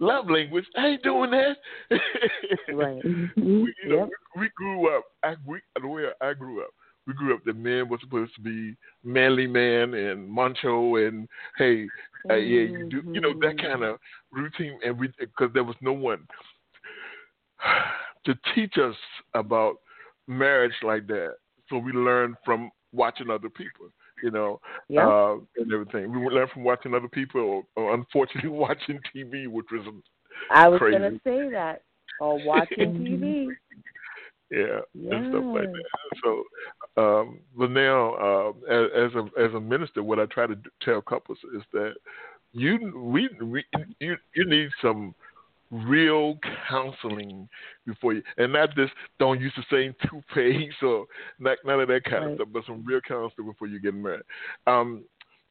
Speaker 1: love language. I ain't doing that.
Speaker 3: right.
Speaker 1: we, you know,
Speaker 3: Yep.
Speaker 1: we, we grew up. I, we, the way I grew up, we grew up. The man was supposed to be manly man and macho and hey, uh, yeah, you do. You know that kind of routine. And we because there was no one to teach us about marriage like that. So we learn from watching other people you know,
Speaker 3: Yeah.
Speaker 1: uh, and everything. We learn from watching other people, or, or unfortunately watching TV, which was
Speaker 3: I was
Speaker 1: crazy.
Speaker 3: gonna say that. Or watching TV.
Speaker 1: yeah, and stuff like that. So, um, but now, uh, as, as a as a minister, what I try to do, tell couples is that you we, we you you need some real counseling before you, and not just don't use the same toothpaste or not, none of that kind
Speaker 3: Right.
Speaker 1: of stuff, but some real counseling before you get married. Um,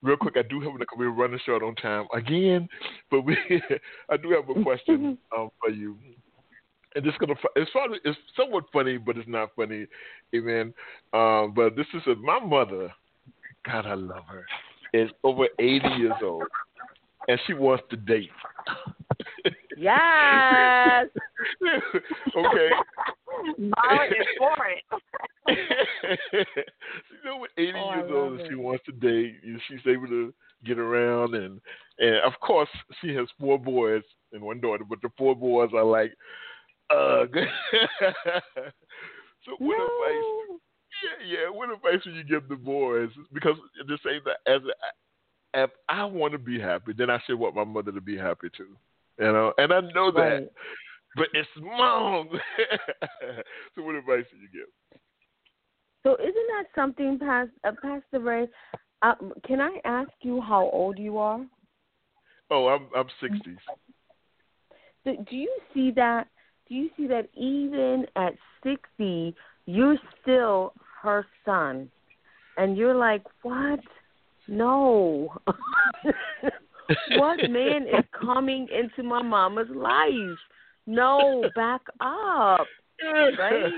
Speaker 1: real quick, I do have a, we're running short on time again, but we I do have a question um, for you. And it's gonna it's probably it's somewhat funny, but it's not funny, amen. Um, but this is a, my mother. God, I love her. Is over eighty years old, and she wants to date.
Speaker 3: Yes.
Speaker 1: okay.
Speaker 4: Mara is for it.
Speaker 1: you know, over 80
Speaker 3: Oh,
Speaker 1: years old and she wants to date. You know, She's able to get around and and of course she has four boys and one daughter, but the four boys are like, ugh. so what advice? Yeah, yeah. What advice would you give the boys? Because say that as if I want to be happy, then I should want my mother to be happy too. You know, and I know that,
Speaker 3: Right.
Speaker 1: but it's mom. so what advice do you give?
Speaker 3: So isn't that something, Pastor, uh, Pastor Ray? Uh, can I ask you how old you are?
Speaker 1: Oh, I'm I'm sixties.
Speaker 3: Do, do you see that? Do you see that even at sixty, you're still her son, and you're like, what? No. what man is coming into my mama's life? No, back up. Right?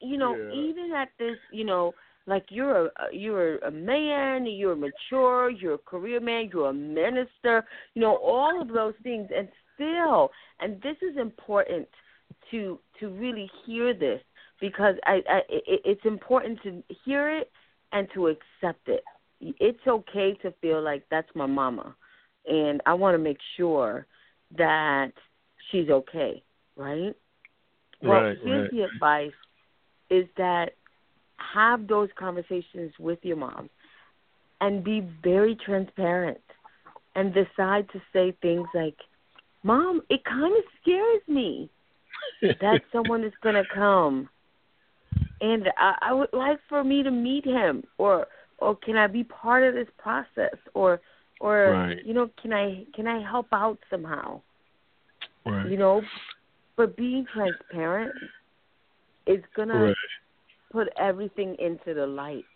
Speaker 3: you know,
Speaker 1: Yeah.
Speaker 3: even at this, you know, like you're a you're a man, you're mature, you're a career man, you're a minister, you know, all of those things, and still, and this is important to to really hear this because I, I it, it's important to hear it and to accept it. It's okay to feel like that's my mama, and I want to make sure that she's okay, right? Well,
Speaker 1: Right,
Speaker 3: here's
Speaker 1: right.
Speaker 3: the advice: is that have those conversations with your mom, and be very transparent, and decide to say things like, "Mom, it kind of scares me that someone is going to come, and I, I would like for me to meet him, or or can I be part of this process, or or
Speaker 1: Right.
Speaker 3: you know, can I can I help out somehow?"
Speaker 1: right.
Speaker 3: you know but being transparent is gonna
Speaker 1: Right.
Speaker 3: put everything into the light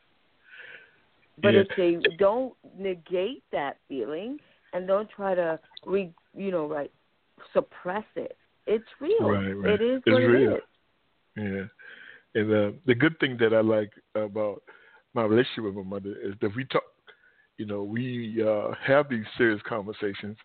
Speaker 3: but
Speaker 1: Yeah.
Speaker 3: if they don't negate that feeling and don't try to re you know right suppress it it's real
Speaker 1: Right, right.
Speaker 3: it is
Speaker 1: It's real.
Speaker 3: is.
Speaker 1: Yeah. And uh, the good thing that I like about my relationship with my mother is that we talk. You know, we uh, have these serious conversations,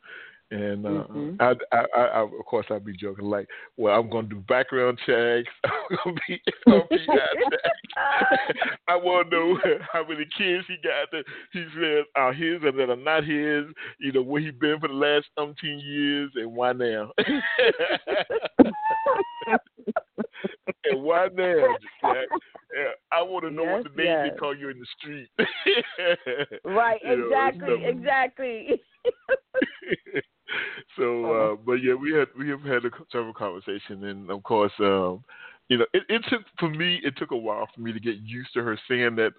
Speaker 1: and uh,
Speaker 3: Mhm.
Speaker 1: I, I, I, I, of course, I'd be joking like, "Well, I'm going to do background checks. I'm going to be, I'm be I want to know how many kids he got that he says are his and that are not his. You know, where he been for the last umpteen years and why now." why not, Jack? I want to know
Speaker 3: Yes,
Speaker 1: what the name
Speaker 3: yes.
Speaker 1: they call you in the street.
Speaker 3: Right,
Speaker 1: You
Speaker 3: exactly,
Speaker 1: something.
Speaker 3: exactly.
Speaker 1: so,
Speaker 3: Uh-huh.
Speaker 1: uh, but yeah, we had we have had a, several conversation, and of course, um, you know, it, it took for me. It took a while for me to get used to her saying that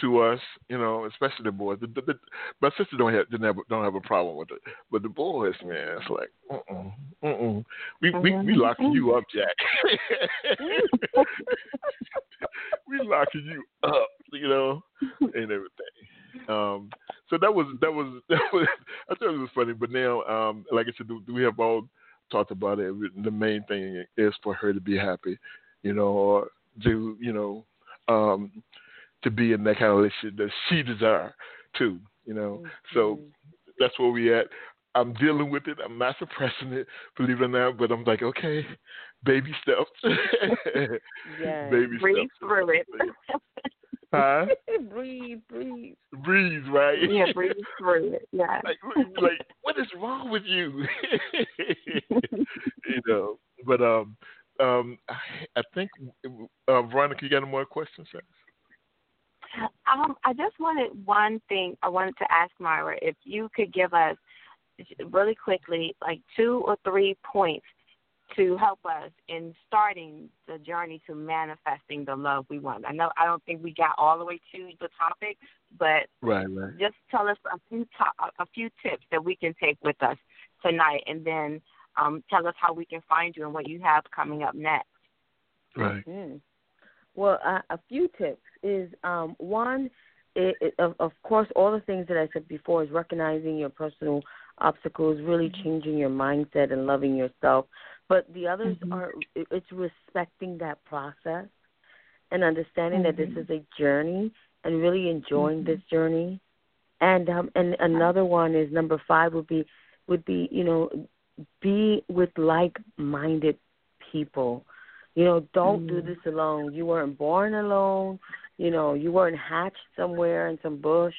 Speaker 1: to us. You know, especially the boys. The, the, the, my sister don't have didn't have don't have a problem with it, but the boys, man, it's like, uh, uh-uh, uh, we we we locking you up, Jack. we locking you up, you know, and everything. Um, so that was that was that was I thought it was funny, but now, um, like I said, we have all talked about it? The main thing is for her to be happy, you know, or to you know, um, to be in that kind of relationship that she desire too, you know. So that's where we at. I'm dealing with it. I'm not suppressing it, believe it or not. But I'm like, okay, baby steps,
Speaker 3: Yes.
Speaker 1: baby
Speaker 4: Breathe
Speaker 1: steps.
Speaker 4: through it.
Speaker 1: Huh?
Speaker 3: breathe, breathe.
Speaker 1: Breathe, right?
Speaker 4: yeah, breathe through it. Yeah.
Speaker 1: like, like, what is wrong with you? you know. But um, um, I, I think uh, Veronica, you got any more questions? Sir?
Speaker 4: Um, I just wanted one thing. I wanted to ask Mayra if you could give us really quickly, like two or three points to help us in starting the journey to manifesting the love we want. I know I don't think we got all the way to the topic, but
Speaker 1: Right, right.
Speaker 4: just tell us a few to- a few tips that we can take with us tonight, and then um, tell us how we can find you and what you have coming up next.
Speaker 1: Right.
Speaker 3: Mm. Well, uh, a few tips is um, one, it, it, of, of course, all the things that I said before is recognizing your personal obstacles, really changing your mindset and loving yourself. But the others are it's respecting that process and understanding that this is a journey and really enjoying this journey. And um and another one is number five would be would be you know be with like minded people. You know, don't do this alone. You weren't born alone. You know, you weren't hatched somewhere in some bush,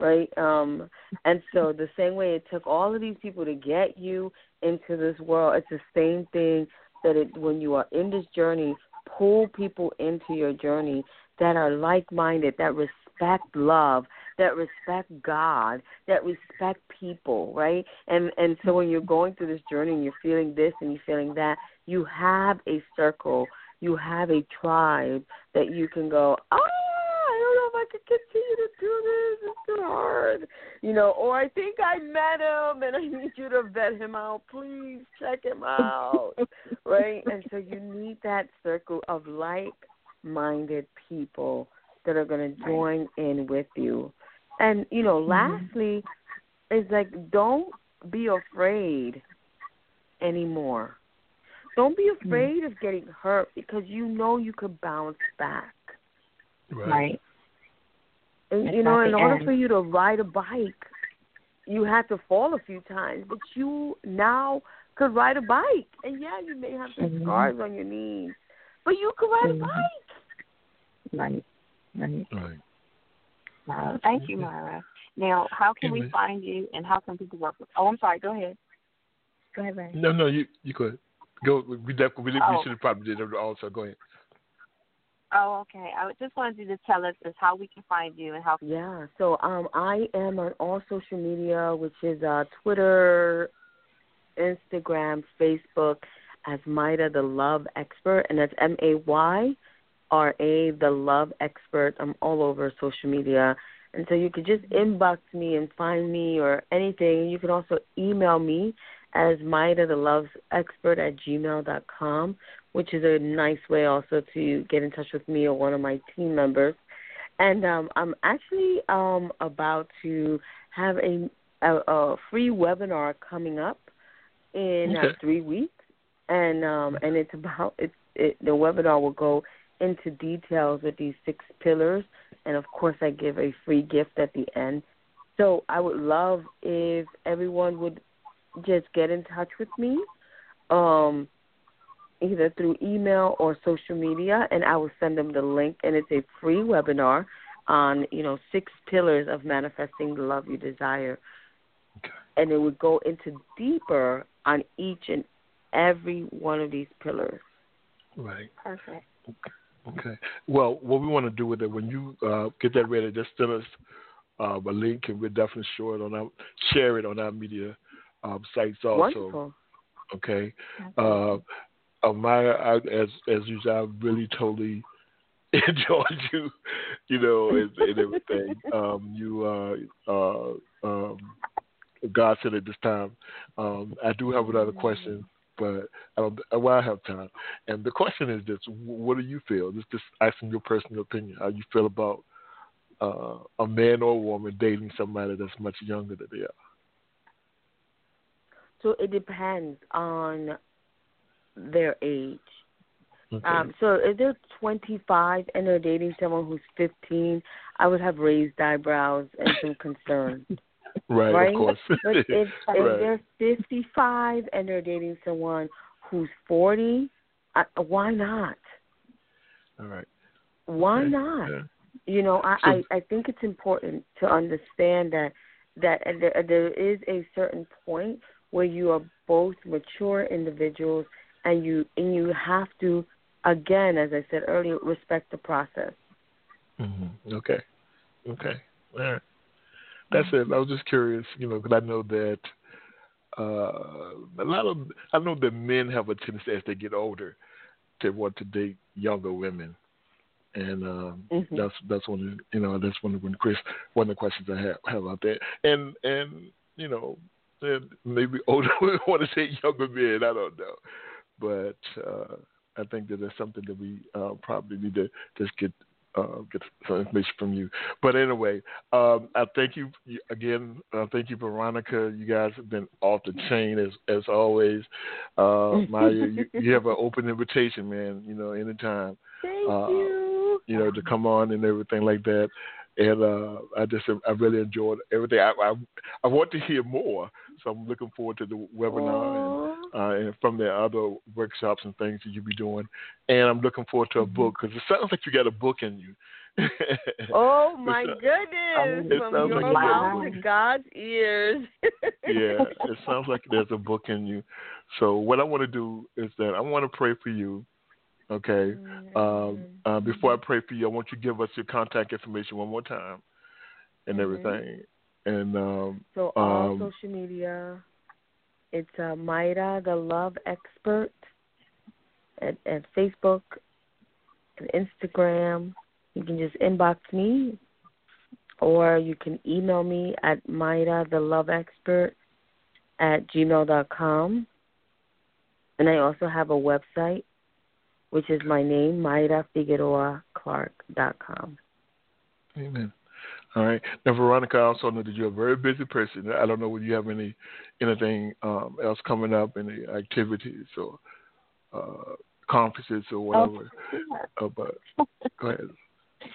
Speaker 3: right? Um and so the same way it took all of these people to get you into this world, it's the same thing that it when you are in this journey, pull people into your journey that are like minded, that respect love, that respect God, that respect people, right? And and so when you're going through this journey and you're feeling this and you're feeling that, you have a circle, you have a tribe that you can go, ah, I don't know if I can continue to do this. It's too hard, you know. Or I think I met him and I need you to vet him out. Please check him out, right? And so you need that circle of like-minded people that are going to join in with you. And you know, mm-hmm. lastly, is like don't be afraid anymore. Don't be mm-hmm. afraid of getting hurt because you know you could bounce back.
Speaker 4: Right.
Speaker 3: And
Speaker 4: It's
Speaker 3: you know, in order
Speaker 4: end.
Speaker 3: for you to ride a bike, you had to fall a few times, but you now could ride a bike. And yeah, you may have some
Speaker 4: Mhm.
Speaker 3: scars on your knees, but you could ride a mm-hmm. bike.
Speaker 4: Right. Right.
Speaker 1: Right.
Speaker 4: Uh, thank you, Mayra. Now, how can we find you and how can people work with? Oh, I'm sorry. Go ahead. Go ahead, Ray.
Speaker 1: No, no, you you could go. We definitely we,
Speaker 4: Oh.
Speaker 1: we should have probably did it also. Go ahead.
Speaker 4: Oh, okay. I just wanted you to tell us is how we can find you and how.
Speaker 3: Yeah. So um, I am on all social media, which is uh, Twitter, Instagram, Facebook, as Mayra the Love Expert, and that's M A Y R A the Love Expert. I'm all over social media, and so you could just inbox me and find me or anything. You can also email me as Mayra the Love Expert at gmail dot com, which is a nice way also to get in touch with me or one of my team members. And um, I'm actually um, about to have a, a, a free webinar coming up in uh, three weeks, and um, and it's about it's it, the webinar will go into details with these six pillars, and of course I give a free gift at the end. So I would love if everyone would just get in touch with me, um, either through email or social media, and I will send them the link. And it's a free webinar on you know six pillars of manifesting the love you desire,
Speaker 1: Okay.
Speaker 3: and it would go into deeper on each and every one of these pillars.
Speaker 1: Right.
Speaker 4: Perfect.
Speaker 1: Okay. Well, what we want to do with it when you uh, get that ready, just send us uh, a link, and we'll definitely share it on our share it on our media um, sites also.
Speaker 3: Wonderful.
Speaker 1: Okay. Uh, Amaya, I, as as usual, I really totally enjoyed you, you know, and, and everything. Um, you, uh, uh, um, God said at this time. Um, I do have another question, but I don't. Well, I have time. And the question is this: What do you feel? Just, just asking your personal opinion. How you feel about uh, a man or a woman dating somebody that's much younger than they are?
Speaker 3: So it depends on their age.
Speaker 1: Okay.
Speaker 3: Um, so if they're 25 and they're dating someone who's 15, I would have raised eyebrows and some concern.
Speaker 1: Right,
Speaker 3: right?
Speaker 1: of course.
Speaker 3: But if, if
Speaker 1: Right.
Speaker 3: they're 55 and they're dating someone who's 40, I, why not?
Speaker 1: All right.
Speaker 3: Why
Speaker 1: Okay.
Speaker 3: not?
Speaker 1: Yeah.
Speaker 3: You know, I,
Speaker 1: So-
Speaker 3: I I think it's important to understand that that there, there is a certain point where you are both mature individuals, and you and you have to, again, as I said earlier, respect the process.
Speaker 1: Mm-hmm. Okay. Okay. All right. That's it. I was just curious, you know, because I know that uh, a lot of I know that men have a tendency as they get older to want to date younger women, and um,
Speaker 3: Mhm.
Speaker 1: that's that's one of you know that's one of when Chris one of the questions I have, have out there, and and you know and maybe older women want to date younger men. I don't know, but uh, I think that that's something that we uh, probably need to just get uh, get some information from you. But anyway, um, I thank you again. Uh, thank you, Veronica. You guys have been off the chain as as always. Uh, Maya, you, you have an open invitation, man. You know, anytime.
Speaker 3: Thank
Speaker 1: Uh,
Speaker 3: you.
Speaker 1: You know, to come on and everything like that. And uh, I just I really enjoyed everything. I, I I want to hear more, so I'm looking forward to the webinar and
Speaker 3: Aw.
Speaker 1: Uh, and from the other workshops and things that you'll be doing. And I'm looking forward to a book because it sounds like you got a book in you.
Speaker 3: Oh my
Speaker 1: It's, uh,
Speaker 3: goodness!
Speaker 1: it
Speaker 3: From
Speaker 1: sounds
Speaker 3: your
Speaker 1: like you
Speaker 3: mouth
Speaker 1: got a
Speaker 3: to
Speaker 1: book.
Speaker 3: God's ears.
Speaker 1: yeah, it sounds like there's a book in you. So what I want to do is that I want to pray for you. Okay. Um, uh, before I pray for you, I want you to give us your contact information one more time and
Speaker 3: Mhm.
Speaker 1: everything. And um,
Speaker 3: So all
Speaker 1: um,
Speaker 3: social media, it's uh, Mayra the Love Expert at, at Facebook and Instagram. You can just inbox me, or you can email me at Mayra the Love Expert at gmail.com. And I also have a website, which is my name, MayraFigueroaClark.com.
Speaker 1: Amen. All right. Now, Veronica, I also know that you're a very busy person. I don't know whether you have any anything um, else coming up, any activities or uh, conferences or whatever. Uh, but go ahead.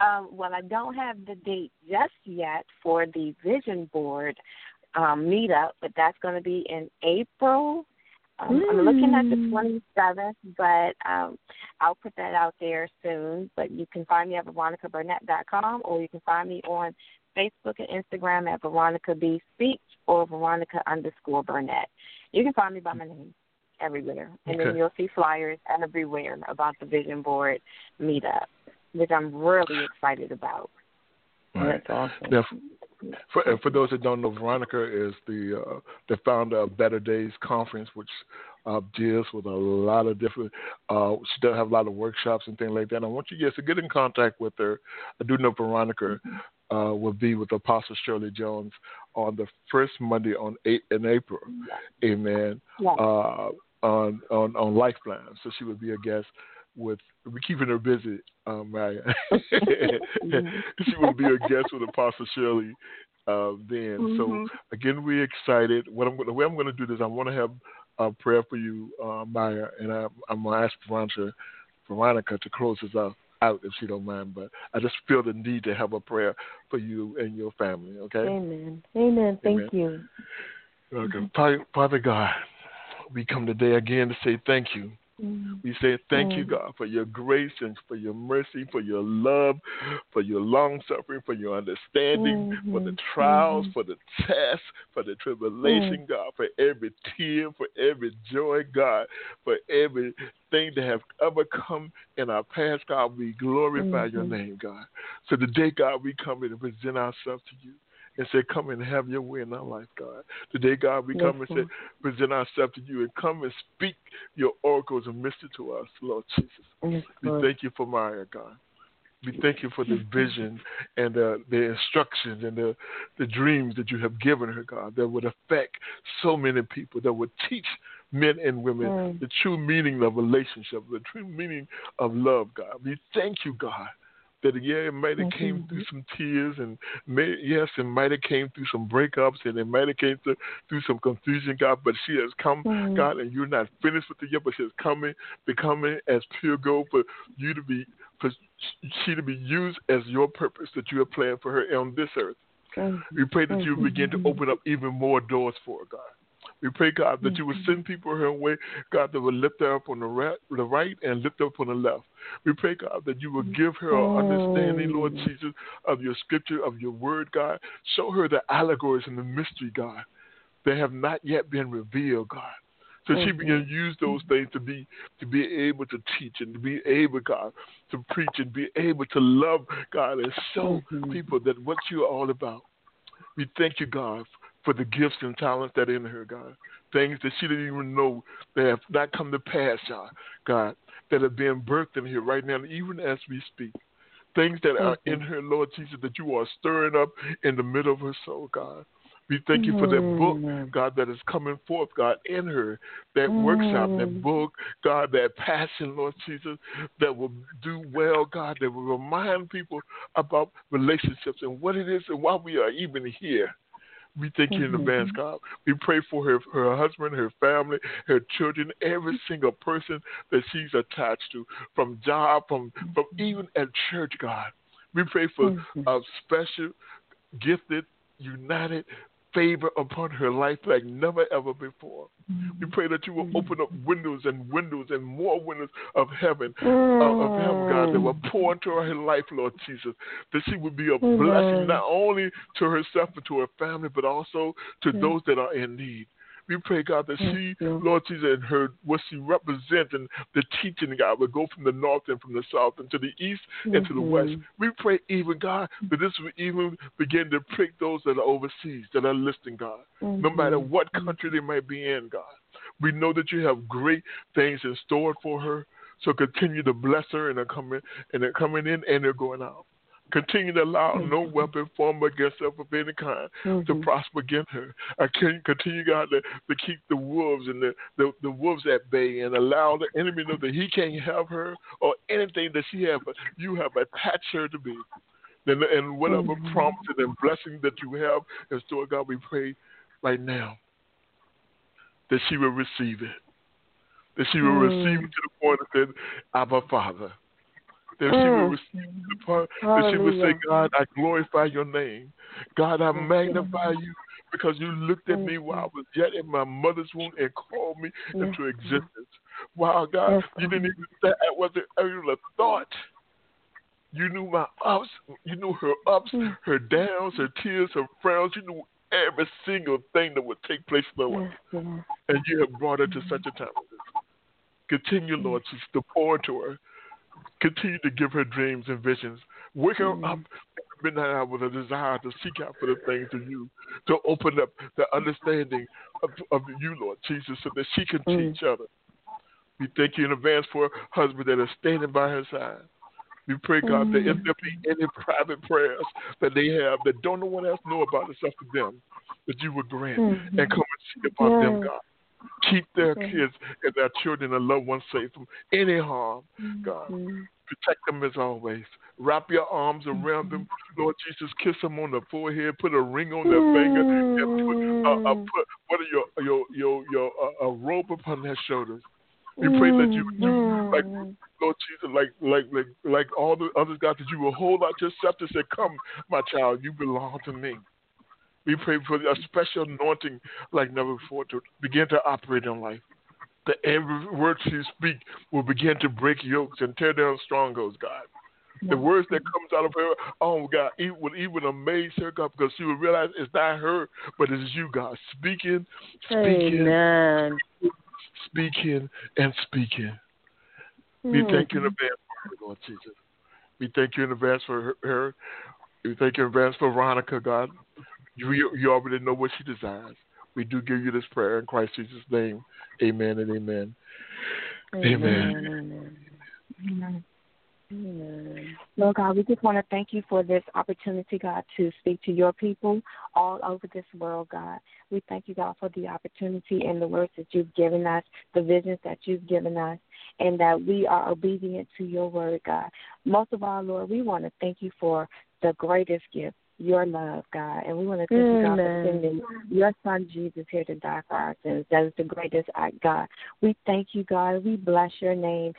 Speaker 4: Um, well, I don't have the date just yet for the vision board um, meetup, but that's going to be in April. Um, I'm looking at the
Speaker 3: Mm.
Speaker 4: 27th, but um, I'll put that out there soon. But you can find me at veronicaburnett.com, or you can find me on Facebook and Instagram at Veronica B Speaks or Veronica underscore Burnett. You can find me by my name everywhere, and then you'll see flyers everywhere about the vision board meetup, which I'm really excited about.
Speaker 1: All right.
Speaker 3: That's awesome.
Speaker 1: Now, for, for those that don't know, Veronica is the uh, the founder of Better Days Conference, which uh, deals with a lot of different. Uh, she does have a lot of workshops and things like that. I want you guys to get in contact with her. I do know Veronica uh, will be with Apostle Shirley Jones on the first Monday on eight in April. Amen.
Speaker 4: Yeah.
Speaker 1: Uh, on on on Lifeline, so she would be a guest with. We're keeping her busy, um, Maya. she will be a guest with Apostle Shirley uh, then. So
Speaker 4: Mhm.
Speaker 1: again, we're excited. What I'm the way I'm going to do this, I want to have a prayer for you, uh, Maya, and I, I'm going to ask Veronica, Veronica to close us out, out if she don't mind. But I just feel the need to have a prayer for you and your family. Okay.
Speaker 3: Amen. Amen. Thank
Speaker 1: Amen.
Speaker 3: you.
Speaker 1: Okay. Father, Father God, we come today again to say thank you. Mm. We say thank mm. you, God, for your grace and for your mercy, for your love, for your long suffering, for your understanding, mm-hmm. for the trials, mm-hmm. for the tests, for the tribulation, mm. God, for every tear, for every joy, God, for everything that have ever come in our past, God. We glorify mm-hmm. your name, God. So today, God, we come in and present ourselves to you and say, Come and have your way in our life, God. Today, God, we come yes, and say, present ourselves to you and come and speak your oracles and mystery to us, Lord Jesus. Yes, we thank you for Maya, God. We thank you for the vision and uh, the instructions and the, the dreams that you have given her, God, that would affect so many people, that would teach men and women mm. the true meaning of relationship, the true meaning of love, God. We thank you, God, that yeah, it might have came through some tears, and may, yes, it might have came through some breakups, and it might have came through, through some confusion, God. But she has come, mm-hmm. God, and you're not finished with it yet, but she coming, becoming as pure gold for you to be, for she to be used as your purpose that you have planned for her on this earth. Mm-hmm. We pray that you begin to open up even more doors for her, God. We pray, God, that you would mm-hmm. send people her way, God, that would lift her up on the right, the right and lift her up on the left. We pray, God, that you would mm-hmm. give her an understanding, Lord oh. Jesus, of your scripture, of your word, God. Show her the allegories and the mystery, God, that have not yet been revealed, God. So she mm-hmm. began to use those things to be to be able to teach and to be able, God, to preach and be able to love God and show people that what you're all about. We thank you, God, for the gifts and talents that are in her, God. Things that she didn't even know that have not come to pass, God, that are being birthed in here right now, even as we speak. Things that are in her, Lord Jesus, that you are stirring up in the middle of her soul, God. We thank you for that book, mm. God, that is coming forth, God, in her, that mm. workshop, that mm. book, God, that passion, Lord Jesus, that will do well, God, that will remind people about relationships and what it is and why we are even here. We thank you in mm-hmm. advance, God. We pray for her, her husband, her family, her children, every single person that she's attached to, from job, from from mm-hmm. even at church, God. We pray for mm-hmm. a special, gifted, united favor upon her life like never ever before. We mm-hmm. pray that you will open up windows and windows and more windows of heaven, uh, of heaven, God, that mm. will pour into her life, Lord Jesus, that she would be a mm-hmm. blessing not only to herself and to her family, but also to mm. those that are in need. We pray, God, that she, Lord Jesus, and her, what she represents and the teaching, God, will go from the north and from the south and to the east and to the west. We pray, even, God, that this will even begin to prick those that are overseas, that are listening, God, no matter what country they might be in, God. We know that you have great things in store for her. So continue to bless her and they're coming and they're coming in and they're going out. Continue to allow mm-hmm. no weapon formed against her of any kind mm-hmm. to prosper against her. I can continue, God, to, to keep the wolves and the, the, the, wolves at bay and allow the enemy know that he can't have her or anything that she has, but you have attached her to be. And, and whatever mm-hmm. promises and blessings that you have in store, God, we pray right now that she will receive it. That she will receive it to the point that said, Abba Father that she will mm. receive the part, that she will say, God, I glorify your name. God, I magnify you because you looked at me while I was yet in my mother's womb and called me into existence. Wow, God, you didn't even say I wasn't even a thought. You knew my ups, you knew her ups, mm. her downs, her tears, her frowns. You knew every single thing that would take place in her life. And you have brought her to such a time as this. Continue, Lord, to pour into her Continue to give her dreams and visions. Wake her mm-hmm. up midnight hour with a desire to seek out for the things of you, to open up the understanding of, of you, Lord Jesus, so that she can mm-hmm. teach others. We thank you in advance for a husband that is standing by her side. We pray, God, mm-hmm. that if there be any private prayers that they have that don't know one else know about except for them, that you would grant mm-hmm. and come and see about yeah. them, God. Keep their kids and their children and loved ones safe from any harm, God. Mm-hmm. Protect them as always. Wrap your arms around them, mm-hmm. Lord Jesus. Kiss them on the forehead. Put a ring on their finger. And put, uh, uh, put what are your your your your uh, a robe upon their shoulders. We pray that you would do like Lord Jesus, like like like like all the others, God, that you will hold out your scepter and say, "Come, my child, you belong to me." We pray for a special anointing like never before to begin to operate in life. that every word she speak will begin to break yokes and tear down strongholds, God. The words that comes out of her, oh God, it would even amaze her, God, because she would realize it's not her, but it's you, God, speaking, speaking,
Speaker 3: Amen.
Speaker 1: speaking, and speaking.
Speaker 3: Hmm.
Speaker 1: We thank you in advance for her, Lord Jesus. We thank you in advance for her. her. We thank you in advance for Veronica, God. You, you already know what she desires. We do give you this prayer in Christ Jesus' name. Amen and amen. Amen.
Speaker 3: Amen.
Speaker 4: Amen.
Speaker 3: Amen.
Speaker 4: Lord God, we just want to thank you for this opportunity, God, to speak to your people all over this world, God. We thank you, God, for the opportunity and the words that you've given us, the visions that you've given us, and that we are obedient to your word, God. Most of all, Lord, we want to thank you for the greatest gift, your love, God. And we want to thank you, God, for sending your son Jesus here to die for our sins. That is the greatest act, God. We thank you, God. We bless your name.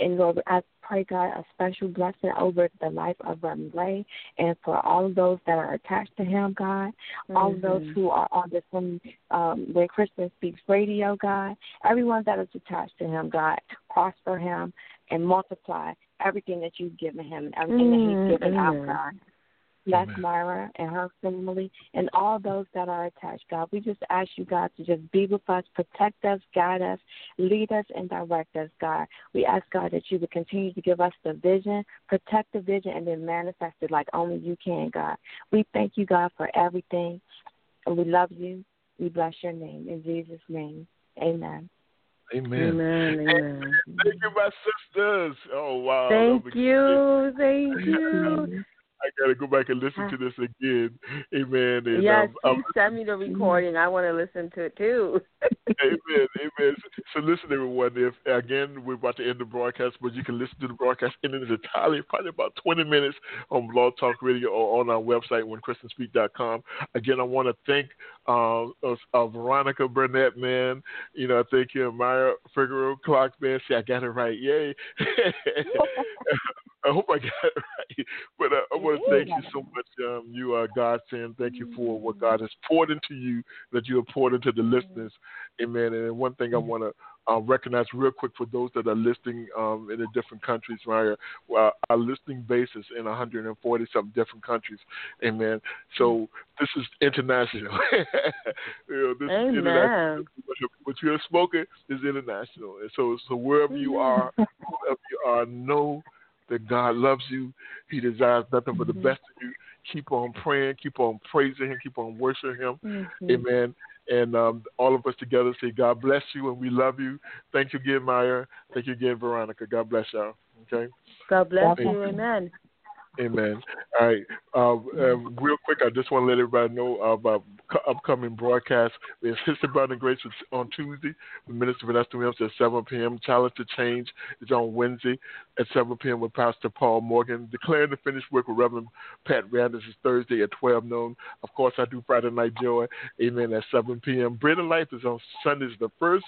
Speaker 4: And Lord, I pray, God, a special blessing over the life of Ray and for all of those that are attached to him, God. All of those
Speaker 3: Mhm.
Speaker 4: who are on this from um, when Christian Speaks Radio, God. Everyone that is attached to him, God. Prosper him and multiply everything that you've given him and everything that
Speaker 3: Mm,
Speaker 4: he's given out. God. Bless
Speaker 1: Amen.
Speaker 4: Mayra and her family and all those that are attached, God. We just ask you, God, to just be with us, protect us, guide us, lead us, and direct us, God. We ask, God, that you would continue to give us the vision, protect the vision, and then manifest it like only you can, God. We thank you, God, for everything, and we love you. We bless your name. In Jesus' name, amen.
Speaker 1: Amen.
Speaker 3: Amen. Amen.
Speaker 1: Thank you, my sisters. Oh, wow.
Speaker 3: Thank you. Thank you.
Speaker 1: I got to go back and listen to this again. Amen. And,
Speaker 3: Yes,
Speaker 1: um,
Speaker 3: please send me the recording. I want to listen to it too.
Speaker 1: Amen. Amen. So listen, everyone. If again we're about to end the broadcast, but you can listen to the broadcast in its entirety, probably about 20 minutes on Blog Talk Radio or on our website, whenchristianspeak.com. Again, I want to thank uh, uh, Veronica Burnett, man. You know, thank you, Mayra Figueroa Clark, man. See, I got it right. Yay. I hope I got it right. But uh, I want to thank you so much. Um, you are God saying thank you for what God has poured into you, that you have poured into the listeners. Amen. And one thing I want to uh, recognize real quick for those that are listening um, in the different countries, right? well, our listening base is in 140 some different countries. Amen. So this is international. you know, this is international.
Speaker 3: Amen.
Speaker 1: What you're smoking is international. And so, so wherever you are, you are, know that God loves you. He desires nothing but the best of you. Keep on praying, keep on praising Him, keep on worshiping Him.
Speaker 3: Mhm.
Speaker 1: Amen. And um, all of us together say, God bless you and we love you. Thank you again, Mayra. Thank you again, Veronica. God bless y'all. Okay.
Speaker 3: God bless
Speaker 4: Amen.
Speaker 3: you. Amen.
Speaker 1: Amen. All right. Um, real quick, I just want to let everybody know about upcoming broadcasts. There's History, Brother, and Grace on Tuesday with Minister Vanessa Williams at 7 p.m. Challenge to Change is on Wednesday at 7 p.m. with Pastor Paul Morgan. Declaring the Finished Work with Reverend Pat Randers is Thursday at 12 noon. Of course, I do Friday Night Joy, amen, at 7 p.m. Bread of Life is on Sundays the first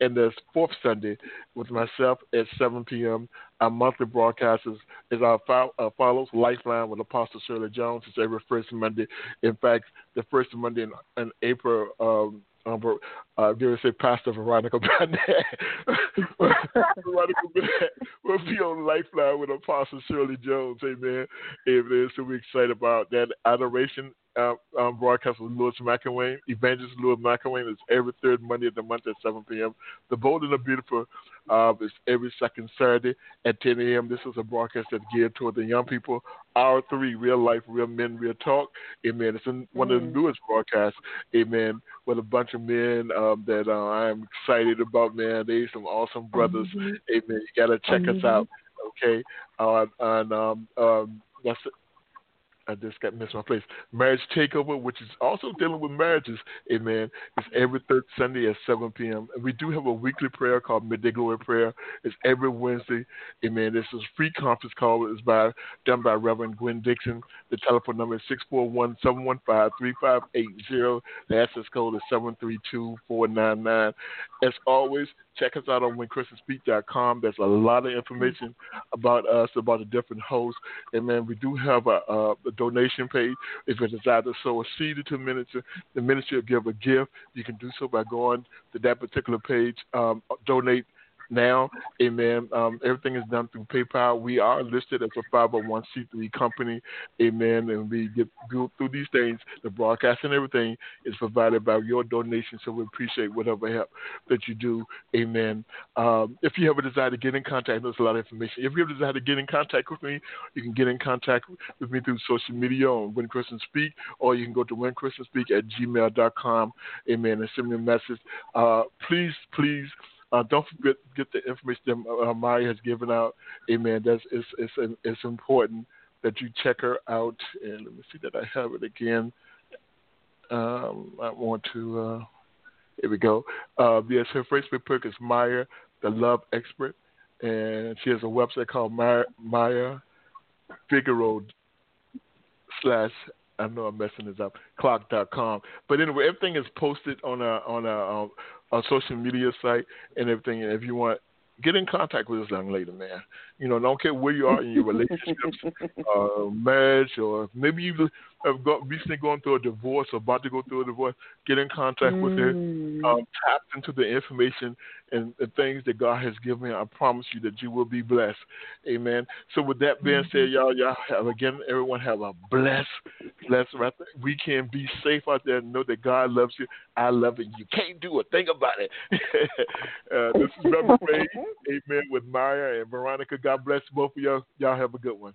Speaker 1: and this fourth Sunday with myself at 7 p.m. Our monthly broadcast is, is our fo- uh, follows Lifeline with Apostle Shirley Jones. It's every first Monday. In fact, the first Monday in, in April, um, um, uh, dare say Pastor Veronica Burnett. Veronica Burnett will be on Lifeline with Apostle Shirley Jones. Amen. Amen. So we're excited about that adoration uh, um, broadcast with Louis McElwain. Evangelist Louis McElwain is every third Monday of the month at 7 p.m. The Bold and the Beautiful uh, is every second Saturday at 10 a.m. This is a broadcast that's geared toward the young people. R3, real life, real men, real talk. Amen. It's in one of the newest broadcasts. Amen. With a bunch of men um, that uh, I am excited about. Man, they some awesome brothers. Amen. You gotta check us out. Okay. Uh, and um, um, that's I just got missed my place. Marriage Takeover, which is also dealing with marriages, amen, is every third Sunday at 7 p.m. And we do have a weekly prayer called Midday Glory Prayer. It's every Wednesday, amen. This is a free conference call. It's by done by Reverend Gwen Dixon. The telephone number is 641-715-3580. The access code is 732-499. As always, check us out on whenchristianspeak.com. There's a lot of information about us, about the different hosts. Amen. we do have a, a donation page. If you desire to sow a seed to ministry, the ministry will give a gift. You can do so by going to that particular page. Um, donate now. Amen. Um, everything is done through PayPal. We are listed as a 501c3 company. Amen. And we get through these things. The broadcast and everything is provided by your donation. So we appreciate whatever help that you do. Amen. Um, if you have a desire to get in contact, there's a lot of information. If you have a desire to get in contact with me, you can get in contact with me through social media on When Christians Speak, or you can go to Speak at gmail.com. Amen. And send me a message. Uh, please, please uh, don't forget get the information that uh, Mayra has given out. Amen. That's it's it's it's important that you check her out. And let me see that I have it again. Um, I want to. Uh, here we go. Uh, yes, her Facebook page is Mayra, the Love Expert, and she has a website called Mayra, Mayra Figaro slash I know I'm messing this up. Clock.com. But anyway, everything is posted on a on a, um, a social media site and everything. And if you want, get in contact with this young lady, man. You know, don't care where you are in your relationships, uh, marriage, or maybe you have got, recently gone through a divorce or about to go through a divorce. Get in contact mm. with her.
Speaker 3: Mm.
Speaker 1: Um, tap into the information and the things that God has given. I promise you that you will be blessed. Amen. So with that being mm-hmm. said, y'all, y'all have again, everyone have a blessed, blessed We can Be safe out there. and Know that God loves you. I love it. You can't do a thing about it. uh, this is Reverend Ray. Amen. With Mayra and Veronica. God bless both of y'all. Y'all have a good one.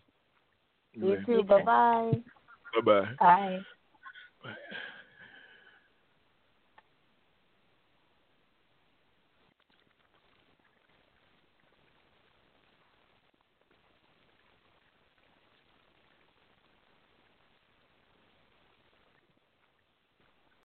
Speaker 4: You too. Bye-bye.
Speaker 1: Bye-bye.
Speaker 4: Bye.
Speaker 1: Bye.